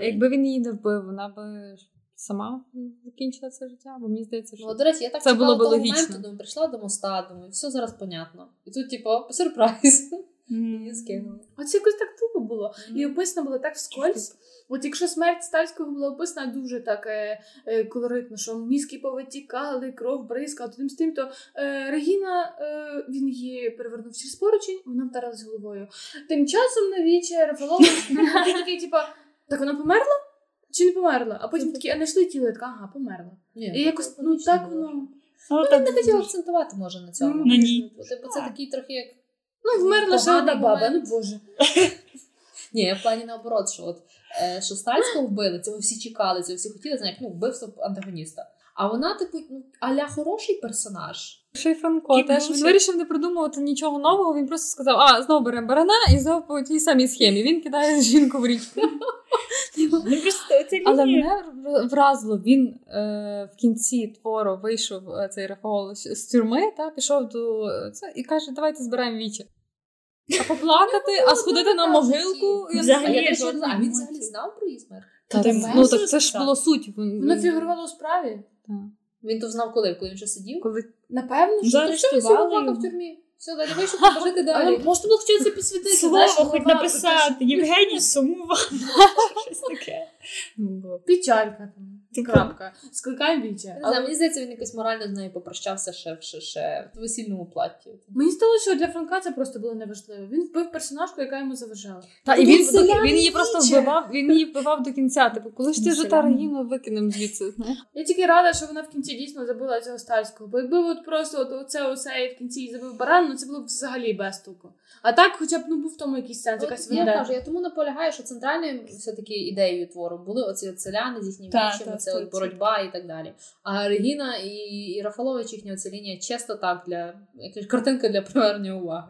Якби він її не вбив, вона би сама закінчила це життя, бо мені здається, що Ну, до речі, я так Це було би логічно. моменту, думаю, прийшла до моста, думаю, все зараз понятно. І тут, типу, сюрприз. Її скинули. Оце якось так тупо було. І описано було так вскользь. От якщо смерть стальського була описана дуже так е, е, колоритно, що мізки повитікали, кров бризкала, то тим з тим, то е, Регіна е, він її перевернув через поручень, вона вдарилась головою. Тим часом на віче Рафалович <laughs> такий, типа, так вона померла? Чи не померла? А потім такі, а знайшли тіло, я така, ага, померла. Ні, І якось, ну так воно. Ну, Ну, так не хотіла акцентувати, може, на цьому. Ну, ні. Типу, це такий трохи як. Ну, вмерла ще одна баба, ну боже. Ні, я в плані наоборот, що от е, що Стальського вбили, цього всі чекали, цього всі хотіли, знаєш, ну, вбивство антагоніста. А вона, типу, ну, аля хороший персонаж. Ще й Франко Кіт теж він вирішив не придумувати нічого нового. Він просто сказав: а, знову беремо барана і знову по тій самій схемі. Він кидає жінку в річку. <laughs> Ну, Але мене вразило, він е, в кінці твору вийшов е, цей Рафаол з тюрми, та пішов до це і каже: давайте збираємо віче. А поплакати, а сходити на могилку. Взагалі, я теж не знаю, а він взагалі знав про її смерть? Ну так це ж було суть. Воно фігурувало у справі. Він то знав коли, коли він вже сидів? Коли Напевно, що він плакав в тюрмі? Все, <laughs> далі вийшов, треба далі. Але можна було хотіти це підсвітити. Слово хоч написати. Євгеній сумував. <laughs> Щось таке. Печалька там. Типу. Крапка. Не знаю, Але мені здається, він якось морально з нею попрощався ще, ще, ще в весільному платі. мені здалося, що для Франка це просто було неважливо. Він вбив персонажку, яка йому заважала. Та, і Тут він, він її просто вбивав, він її вбивав до кінця. Типу, коли ж ти вже та Селяни. Викинемо звідси. Я тільки рада, що вона в кінці дійсно забила цього стальського. Бо якби от просто от оце усе і в кінці забив баран, ну це було б взагалі без толку. А так, хоча б ну був в тому якийсь сенс, якась От я кажу, я тому наполягаю, що центральною все-таки ідеєю твору були оці от селяни з їхнім Це- от боротьба і так далі. А Регіна і, і Рафалович їхня оця лінія чисто так для якась картинка для привернення уваги.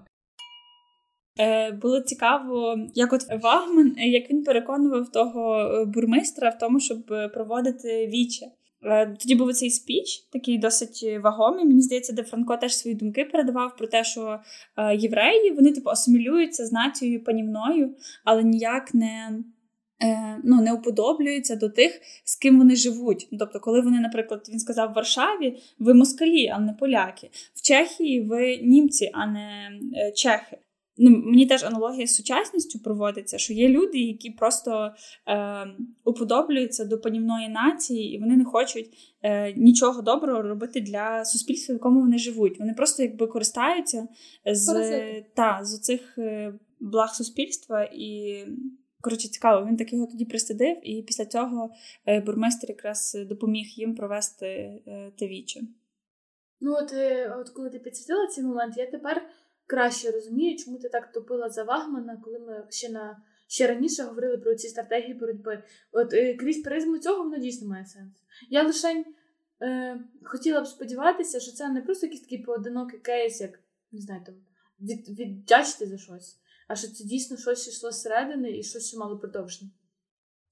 Е, Було цікаво, як от Вагман, е, як він переконував того е, бурмистра в тому, щоб е, проводити віче. Тоді був цей спіч, такий досить вагомий. Мені здається, де Франко теж свої думки передавав про те, що євреї вони типу асимілюються з нацією панівною, але ніяк не. Е, Ну, не уподоблюються до тих, з ким вони живуть. Ну, Тобто, коли вони, наприклад, він сказав в Варшаві, ви москалі, а не поляки. В Чехії ви німці, а не е, чехи. Ну, мені теж аналогія з сучасністю проводиться, що є люди, які просто е, уподоблюються до панівної нації, і вони не хочуть е, нічого доброго робити для суспільства, в якому вони живуть. Вони просто якби користаються з, Паразити. та, з цих благ суспільства і. Коротше, цікаво, він так його тоді присадив, і після цього е, бурмистр якраз допоміг їм провести е, те віче. Ну от, е, от коли ти підсвітила цей момент, я тепер краще розумію, чому ти так топила за Вагмана, коли ми ще на ще раніше говорили про ці стратегії боротьби. От крізь призму цього воно дійсно має сенс. Я лише е, хотіла б сподіватися, що це не просто якийсь такий поодинокий кейс, як не знаю, там від, віддячити за щось, а що це дійсно щось йшло зсередини і щось що мало продовження.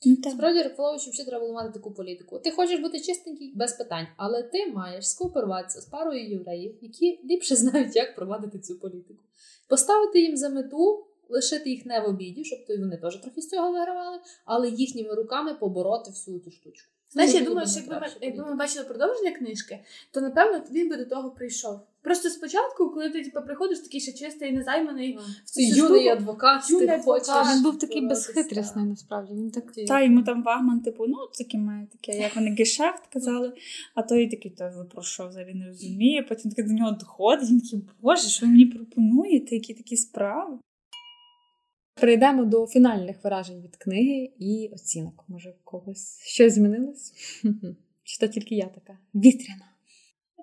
Ну, так. Справді Рафаловичу взагалі треба було мати таку політику. Ти хочеш бути чистенький без питань, але ти маєш скооперуватися з парою євреїв, які ліпше <laughs> знають, як провадити цю політику. Поставити їм за мету, лишити їх не в обіді, щоб то й вони теж трохи з цього вигравали, але їхніми руками побороти всю цю штучку. Знаєш, я думаю, що якби ми, якби ми бачили продовження книжки, то напевно він би до того прийшов. Просто спочатку, коли ти типу, приходиш такий ще чистий незайманий, Цей цю юний штуку- адвокат, ти адвокат. хочеш. Він був такий безхитрісний, насправді. Він так Та йому там Вагман, типу, ну таке має таке, як вони гешефт казали. А той такий, то ви про що взагалі не розуміє. Потім таке до нього доходить. Він такий, боже, що ви мені пропонуєте? Які такі справи? Перейдемо до фінальних вражень від книги і оцінок. Може, в когось щось змінилось? <laughs> Чи то тільки я така вітряна?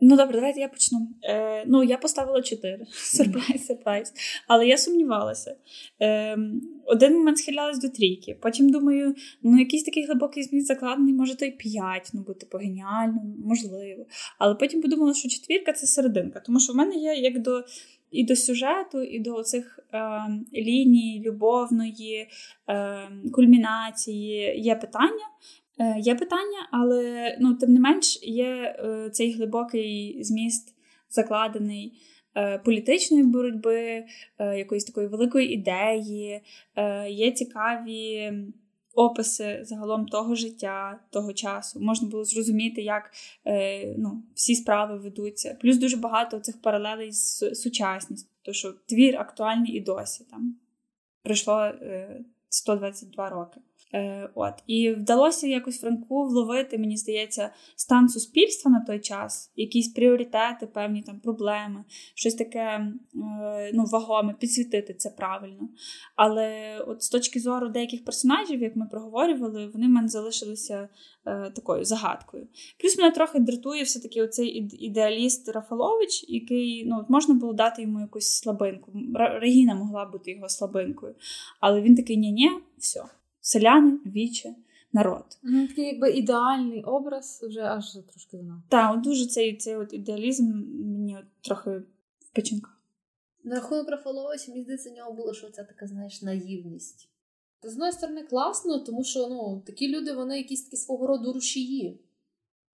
Ну добре, давайте я почну. Е, ну, я поставила 4. <laughs> Сюрприз, сюрприз. Але я сумнівалася. Е, один момент схилялась до трійки. Потім думаю, ну якийсь такий глибокий зміст закладений, може, то й 5, ну бо типу геніально, можливо. Але потім подумала, що четвірка це серединка, тому що в мене є як до. І до сюжету, і до цих е, ліній любовної е, кульмінації є питання. Е, Є питання, але ну, тим не менш є е, цей глибокий зміст закладений е, політичної боротьби, якоїсь такої великої ідеї, є цікаві описи загалом того життя, того часу. Можна було зрозуміти, як ну, всі справи ведуться. Плюс дуже багато цих паралелей з сучасністю, тому що твір актуальний і досі там пройшло е, 122 роки. Е, от. І вдалося якось Франку вловити, мені здається, стан суспільства на той час, якісь пріоритети, певні там проблеми, щось таке е, ну, вагоме, підсвітити це правильно. Але от з точки зору деяких персонажів, як ми проговорювали, вони в мене залишилися е, такою загадкою. Плюс мене трохи дратує все-таки оцей ідеаліст Рафалович, який ну, от можна було дати йому якусь слабинку. Регіна могла бути його слабинкою. Але він такий ні-ні, все. Селяни, віче, народ. Ну, такий якби ідеальний образ, вже аж трошки занадто. Та, от дуже цей, цей от ідеалізм мені от трохи в печінках. На рахунок Рафаловича, мені здається, в нього було, що це така, знаєш, наївність. З одної сторони, класно, тому що ну, такі люди, вони якісь такі свого роду рушії.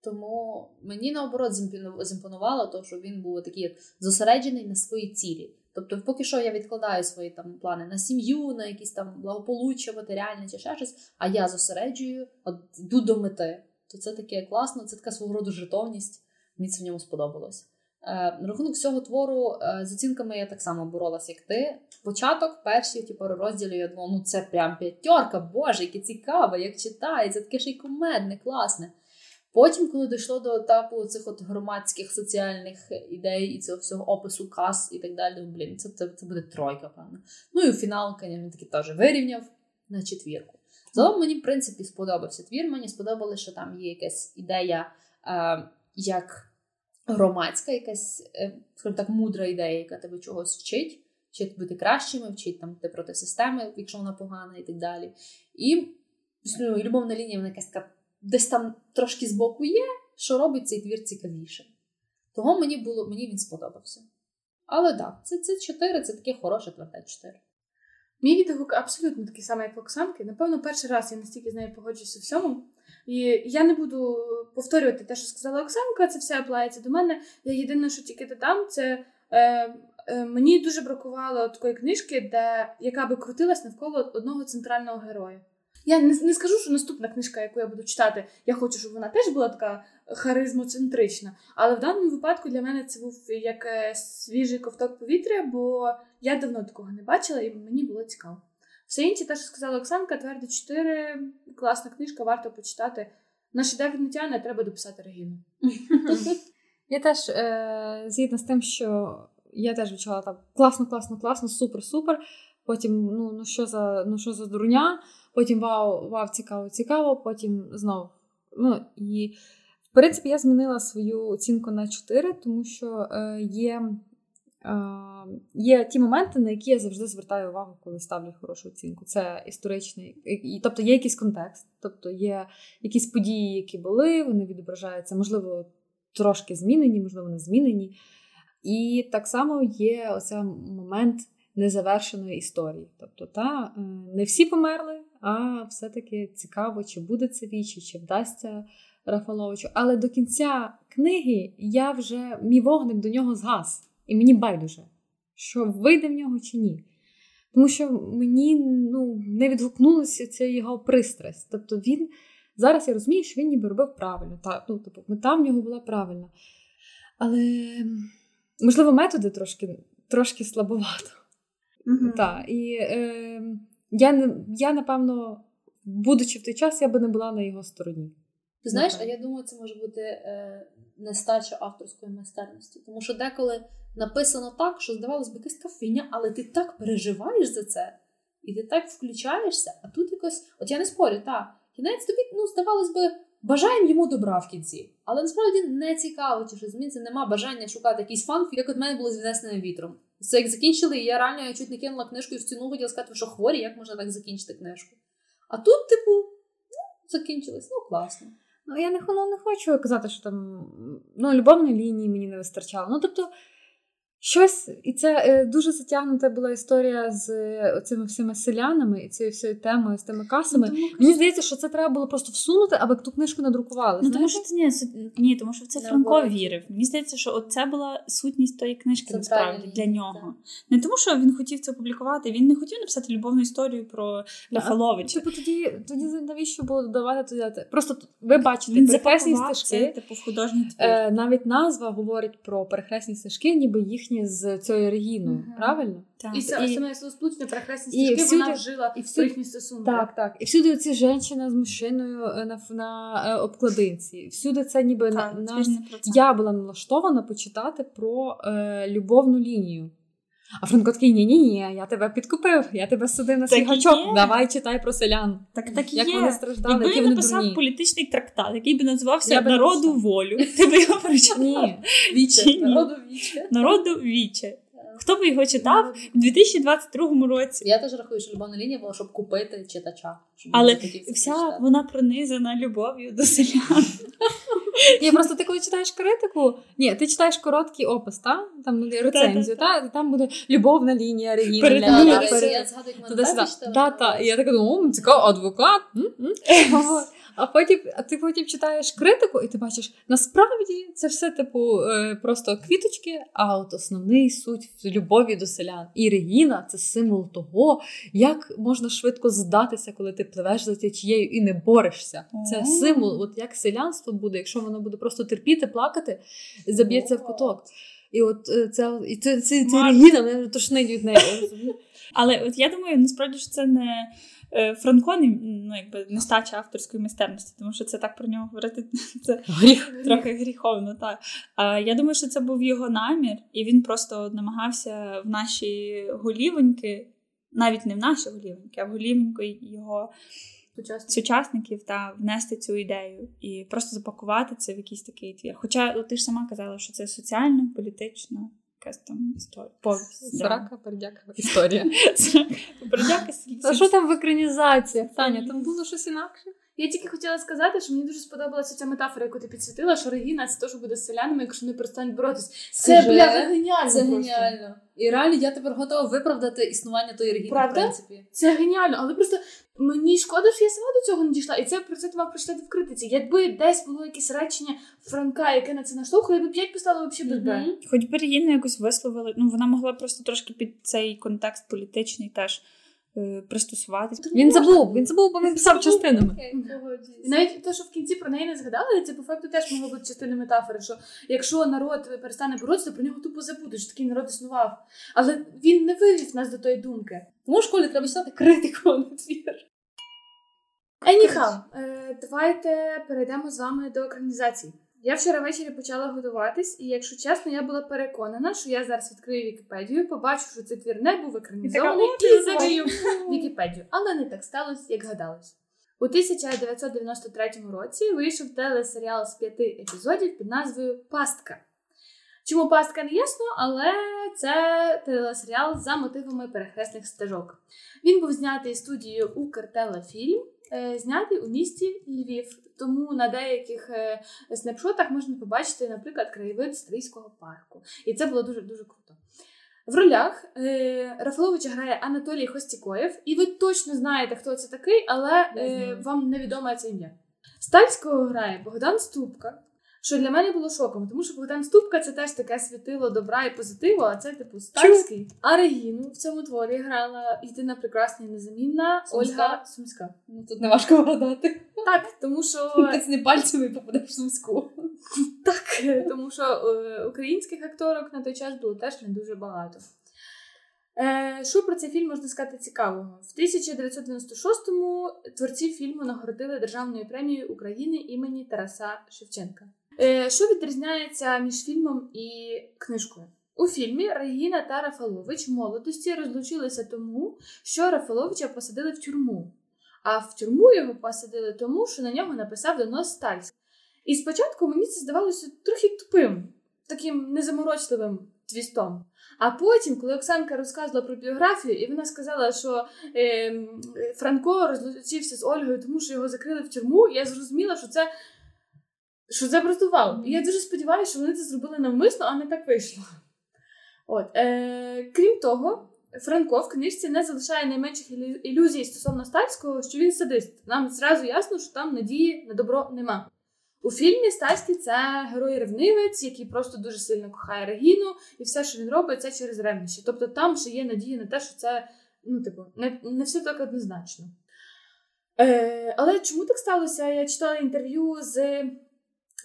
Тому мені наоборот зімпонувало, то, що він був такий зосереджений на своїй цілі. Тобто, поки що я відкладаю свої там плани на сім'ю, на якісь там благополуччя, матеріальне чи ще щось, а я зосереджую, от йду до мети. То це таке класно, це така свого роду жертовність. Мені це в ньому сподобалось. Е, рахунок всього твору е, з оцінками я так само боролась, як ти. Початок, перші типу, розділі, я думала, ну це прям п'ятерка, боже, яке цікаве, як читається, таке ще й комедне, класне. Потім, коли дійшло до етапу цих от громадських соціальних ідей і цього всього опису кас і так далі, блін, це це, це буде тройка, певно. Ну і фінал, він таки теж вирівняв на четвірку. Загалом мені, в принципі, сподобався твір. Мені сподобалося, що там є якась ідея, е, як громадська, якась, е, скажімо так, мудра ідея, яка тебе чогось вчить, вчить бути кращими, вчить там ти проти системи, якщо вона погана, і так далі. І ну, любовна лінія, вона якась така десь там трошки збоку є, що робить цей твір цікавіше. Того мені було, мені він сподобався. Але так, да, це це 4, це таке хороше тверде 4. Мій відгук абсолютно такий самий, як Оксанки. Напевно, перший раз я настільки з нею погоджуюся у всьому. І я не буду повторювати те, що сказала Оксанка, це все аплається до мене. Я єдине, що тільки додам, це е, е, мені дуже бракувало такої книжки, де, яка би крутилась навколо одного центрального героя. Я не, не скажу, що наступна книжка, яку я буду читати, я хочу, щоб вона теж була така харизмоцентрична. Але в даному випадку для мене це був як е, свіжий ковток повітря, бо я давно такого не бачила, і мені було цікаво. Все інше, те, що сказала Оксанка, твердо 4, класна книжка, варто почитати. Наші Девід не тягне, треба дописати Регіну. <laughs> Я теж е, згідна з тим, що я теж відчувала там класно, класно, класно, супер, супер. Потім, ну ну що за ну що за дурня, потім вау, вау, цікаво, цікаво, потім знов. Ну і в принципі я змінила свою оцінку на 4, тому що е, є е, є ті моменти, на які я завжди звертаю увагу, коли ставлю хорошу оцінку. Це історичний, і, тобто є якийсь контекст, тобто є якісь події, які були, вони відображаються, можливо, трошки змінені, можливо, не змінені. І так само є оцей момент незавершеної історії. Тобто, та, е, не всі померли, а все-таки цікаво, чи буде це вічі, чи вдасться Рафаловичу. Але до кінця книги я вже мій вогник до нього згас. І мені байдуже, що вийде в нього чи ні. Тому що мені ну, не відгукнулася ця його пристрасть. Тобто він зараз я розумію, що він ніби робив правильно. Та, ну, тобто, Мета в нього була правильна. Але, можливо, методи трошки трошки слабовато. Угу. Так, і е, я, я, напевно, будучи в той час, я би не була на його стороні. Ти знаєш, а я думаю, це може бути е, нестача авторської майстерності. Тому що деколи написано так, що здавалось би, якась кафіня, але ти так переживаєш за це, і ти так включаєшся, а тут якось, от я не спорю, так, кінець тобі, ну, здавалось би, бажаємо йому добра в кінці. Але насправді не цікаво, чи що зміниться, нема бажання шукати якийсь фанф, як от мене було звінесене вітром. Як закінчили, і я реально я чуть не кинула книжку і в стіну хотіла сказати, що хворі, як можна так закінчити книжку. А тут, типу, ну, закінчилось, ну класно. Ну, я не, ну, не хочу казати, що там ну, любовної лінії мені не вистачало. Ну, тобто, Щось, і це е, дуже затягнута була історія з е, цими всіма селянами і цією всією темою з тими касами. Ну, тому, Мені здається, що це треба було просто всунути, аби ту книжку надрукували. Ну, тому що це ні, ні, тому що це не Франко було. вірив. Мені здається, що це була сутність тої книжки це насправді для нього. Так. Не тому, що він хотів це опублікувати, він не хотів написати любовну історію про Ляфаловича. Типу тоді тоді навіщо було додавати туди? Просто ви бачите перехресні стежки. Типу в художній твір. Е, навіть назва говорить про перехресні стежки, ніби їхні їхні з цією Регіною, uh-huh. правильно? Так. І, і саме словосполучення прекрасні стежки всюди, вона вжила і всюди, їхні стосунки. Так, так. І всюди ці жінка з мужчиною е, на на е, обкладинці. Всюди це ніби так, на, на... я була налаштована почитати про е, любовну лінію. А Франко такий, ні-ні-ні, я тебе підкупив, я тебе судив на свій гачок. Давай читай про селян. Так так як є. вони страждали, Якби які я написав дурні. політичний трактат, який би називався Народу волю. <laughs> Ти би його прочитала? Ні. Віче. Народу віче. Народу віче. Хто би його читав в 2022 році? Я теж рахую, що любовна лінія була, щоб купити читача. Щоб Але Вся прочитати. вона пронизана любов'ю до селян. <laughs> Ні, просто ти коли читаєш критику, ні, ти читаєш короткий опис, та? там буде рецензію, та? і там буде любовна лінія, Регіна. Перед- Да, перед- я згадую, мене читала, та. я така думаю, цікаво, адвокат. <laughs> А потім а ти потім читаєш критику, і ти бачиш, насправді це все, типу, е, просто квіточки, а от основний суть в любові до селян. І Регіна це символ того, як можна швидко здатися, коли ти пливеш за течією і не борешся. Це символ, от як селянство буде, якщо воно буде просто терпіти, плакати, заб'ється в куток. І от е, це, і це, це, це Регіна, мене тошнить від неї. Але от я думаю, насправді що це не е, Франко, не- ну якби нестача авторської майстерності, тому що це так про нього говорити. <laughs> Це Гріх. трохи гріховно, так. А я думаю, що це був його намір, і він просто намагався в наші голівоньки, навіть не в наші голівоньки, а в голівоньки його Сучасно. сучасників та внести цю ідею і просто запакувати це в якийсь такий твір. Хоча от ти ж сама казала, що це соціально, політично, якась там історія. Повість. Срака, передяка, історія. <laughs> Передяка А що там в екранізаціях, Таня? Там було щось інакше? Я тільки хотіла сказати, що мені дуже сподобалася ця метафора, яку ти підсвітила, що Регіна це те, що буде з селянами, якщо не перестануть боротись. Це бля, геніально. Це просто. геніально. І реально я тепер готова виправдати існування тої Регіни, в принципі. Це геніально, але просто мені шкода, що я сама до цього не дійшла, і це про це ти мав прочитати в критиці. Якби десь було якесь речення Франка, яке на це наштовхує, я б п'ять поставила взагалі без Б. Хоч би Регіну якось висловили, ну вона могла просто трошки під цей контекст політичний теж пристосуватися. Він забув, він забув, бо він писав частинами. І навіть те, що в кінці про неї не згадали, це по факту теж могло бути частиною метафори, що якщо народ перестане боротися, то про нього тупо забудуть, що такий народ існував. Але він не вивів нас до тої думки. Тому в школі треба читати критику, а не твір. Anyhow, е, давайте перейдемо з вами до екранізації. Я вчора ввечері почала готуватись, і якщо чесно, я була переконана, що я зараз відкрию Вікіпедію, побачу, що цей твір не був екранізований, і закрию <laughs> Вікіпедію. Але не так сталося, як гадалось. У 1993 році вийшов телесеріал з п'яти епізодів під назвою Пастка. Чому пастка не ясно, але це телесеріал за мотивами перехресних стежок. Він був знятий студією Укртелефільм, знятий у місті Львів. Тому на деяких е, снапшотах можна побачити, наприклад, краєвид Стрийського парку. І це було дуже дуже круто. В ролях е, Рафаловича грає Анатолій Хостікоєв, і ви точно знаєте, хто це такий, але е, вам невідоме це ім'я. Стальського грає Богдан Ступка. Що для мене було шоком, тому що Богдан Ступка це теж таке світило добра і позитиву, а це типу стальський. А Регіну в цьому творі грала єдина прекрасна і незамінна Сумська? Ольга Сумська. Ну, тут не важко вгадати. Так, тому що <laughs> Тисни пальцями і попадеш в сумську. так, тому що е, українських акторок на той час було теж не дуже багато. Е, що про цей фільм можна сказати цікавого? В 1996-му творці фільму нагородили Державною премією України імені Тараса Шевченка. Е, що відрізняється між фільмом і книжкою? У фільмі Регіна та Рафалович в молодості розлучилися тому, що Рафаловича посадили в тюрму. А в тюрму його посадили тому, що на нього написав донос Стальський. І спочатку мені це здавалося трохи тупим, таким незаморочливим твістом. А потім, коли Оксанка розказувала про біографію, і вона сказала, що е, Франко розлучився з Ольгою, тому що його закрили в тюрму, я зрозуміла, що це, що вау. І я дуже сподіваюся, що вони це зробили навмисно, а не так вийшло. От, е, крім того, Франко в книжці не залишає найменших ілюзій стосовно Стальського, що він садист. Нам зразу ясно, що там надії на добро нема. У фільмі Стальський це герой-ревнивець, який просто дуже сильно кохає Регіну, і все, що він робить, це через ревнощі. Тобто там ще є надія на те, що це ну, типу, не, не все так однозначно. Е, але чому так сталося? Я читала інтерв'ю з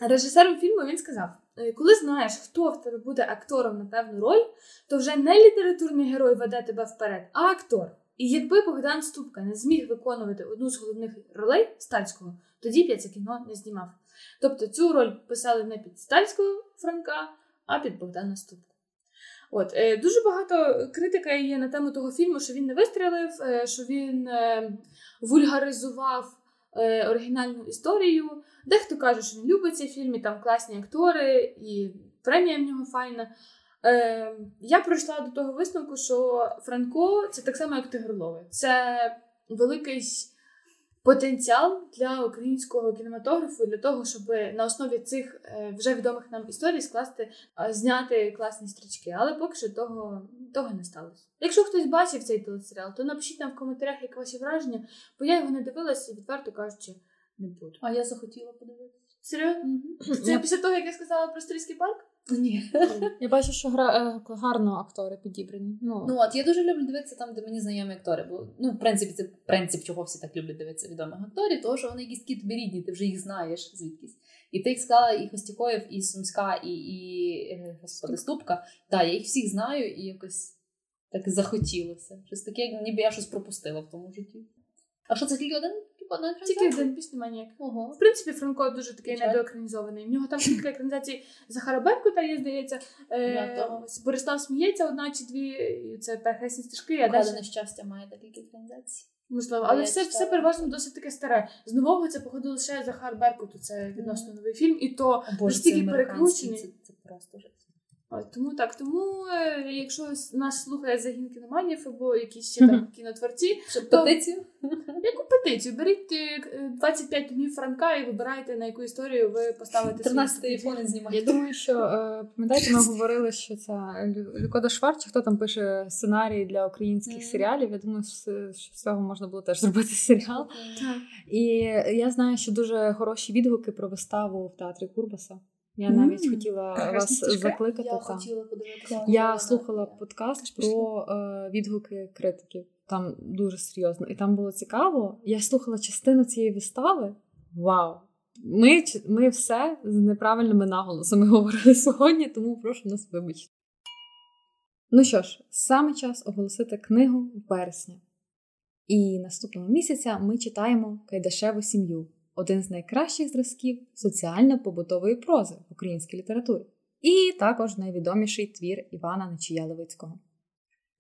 режисером фільму, він сказав: «Е, коли знаєш, хто в тебе буде актором на певну роль, то вже не літературний герой веде тебе вперед, а актор. І якби Богдан Ступка не зміг виконувати одну з головних ролей Стальського, тоді б я це кіно не знімав. Тобто цю роль писали не під Стальського Франка, а під Богдана Ступку. От е, дуже багато критика є на тему того фільму, що він не вистрілив, е, що він е, вульгаризував е, оригінальну історію. Дехто каже, що він любить ці фільм, там класні актори, і премія в нього файна. Е, Я прийшла до того висновку, що Франко це так само, як Тигрлове. Це великий потенціал для українського кінематографу для того, щоб на основі цих е, вже відомих нам історій скласти, е, зняти класні стрічки. Але поки що того, того не сталося. Якщо хтось бачив цей телесеріал, то напишіть нам в коментарях, як ваші враження, бо я його не дивилася і відверто кажучи, не буду. А я захотіла подивитися. Серйозно? Це після того, як я сказала про Стрийський парк? Ні. Я бачу, що гра е, гарно актори підібрані. Ну, Ну от я дуже люблю дивитися там, де мені знайомі актори. Бо ну, в принципі, це принцип, чого всі так люблять дивитися відомих акторів, тому що вони якісь такі тобі рідні, ти вже їх знаєш звідкись. І ти їх сказала і Хостікоєв, і Сумська, і, і е, господи, Ступка. Так, я їх всіх знаю і якось так захотілося. Щось таке, ніби я щось пропустила в тому житті. А що це тільки один? Одна Тільки один пісня ніяк. Ого. В принципі, Франко дуже такий Звичайно. недоекранізований. В нього там кілька екранізацій Захара Беркута є, здається. Е. Борислав сміється, одна чи дві, і це перехресні стежки, а далі Крадене щастя має декілька екранізацій. можливо. Я Але все, читала. все переважно досить таке старе. З нового це походило лише Захар Беркут, це відносно новий фільм, і то Боже, настільки це перекручений. це, це просто жесть. Ой, тому так, тому е, якщо нас слухає загін кіноманів або якісь ще там кінотворці, Щоб То- петицію? яку петицію? Беріть е, 25 томів Франка і вибирайте, на яку історію ви поставите свій 13 фільм. телефони знімає. Я думаю, що е, пам'ятаєте, ми говорили, що це Лю- Люкода Шварч, хто там пише сценарії для українських серіалів. Я думаю, що з- цього можна було теж зробити серіал. І я знаю, що дуже хороші відгуки про виставу в театрі Курбаса. Я навіть хотіла Прекрасні вас закликати. Я та. хотіла подивитися. Я слухала подкаст про е, відгуки критиків. Там дуже серйозно. І там було цікаво. Я слухала частину цієї вистави. Вау! Ми, ми все з неправильними наголосами <laughs> говорили сьогодні, тому прошу нас вибачити. Ну що ж, саме час оголосити книгу в вересні. І наступного місяця ми читаємо Кайдашеву сім'ю один з найкращих зразків соціально-побутової прози в українській літературі. І також найвідоміший твір Івана Нечія Левицького.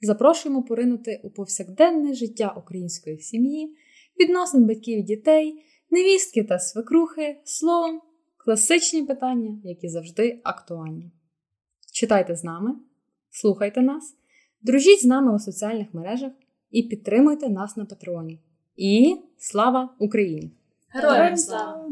Запрошуємо поринути у повсякденне життя української сім'ї, відносин батьків і дітей, невістки та свекрухи, словом, класичні питання, які завжди актуальні. Читайте з нами, слухайте нас, дружіть з нами у соціальних мережах і підтримуйте нас на Патреоні. І слава Україні! Героям слава!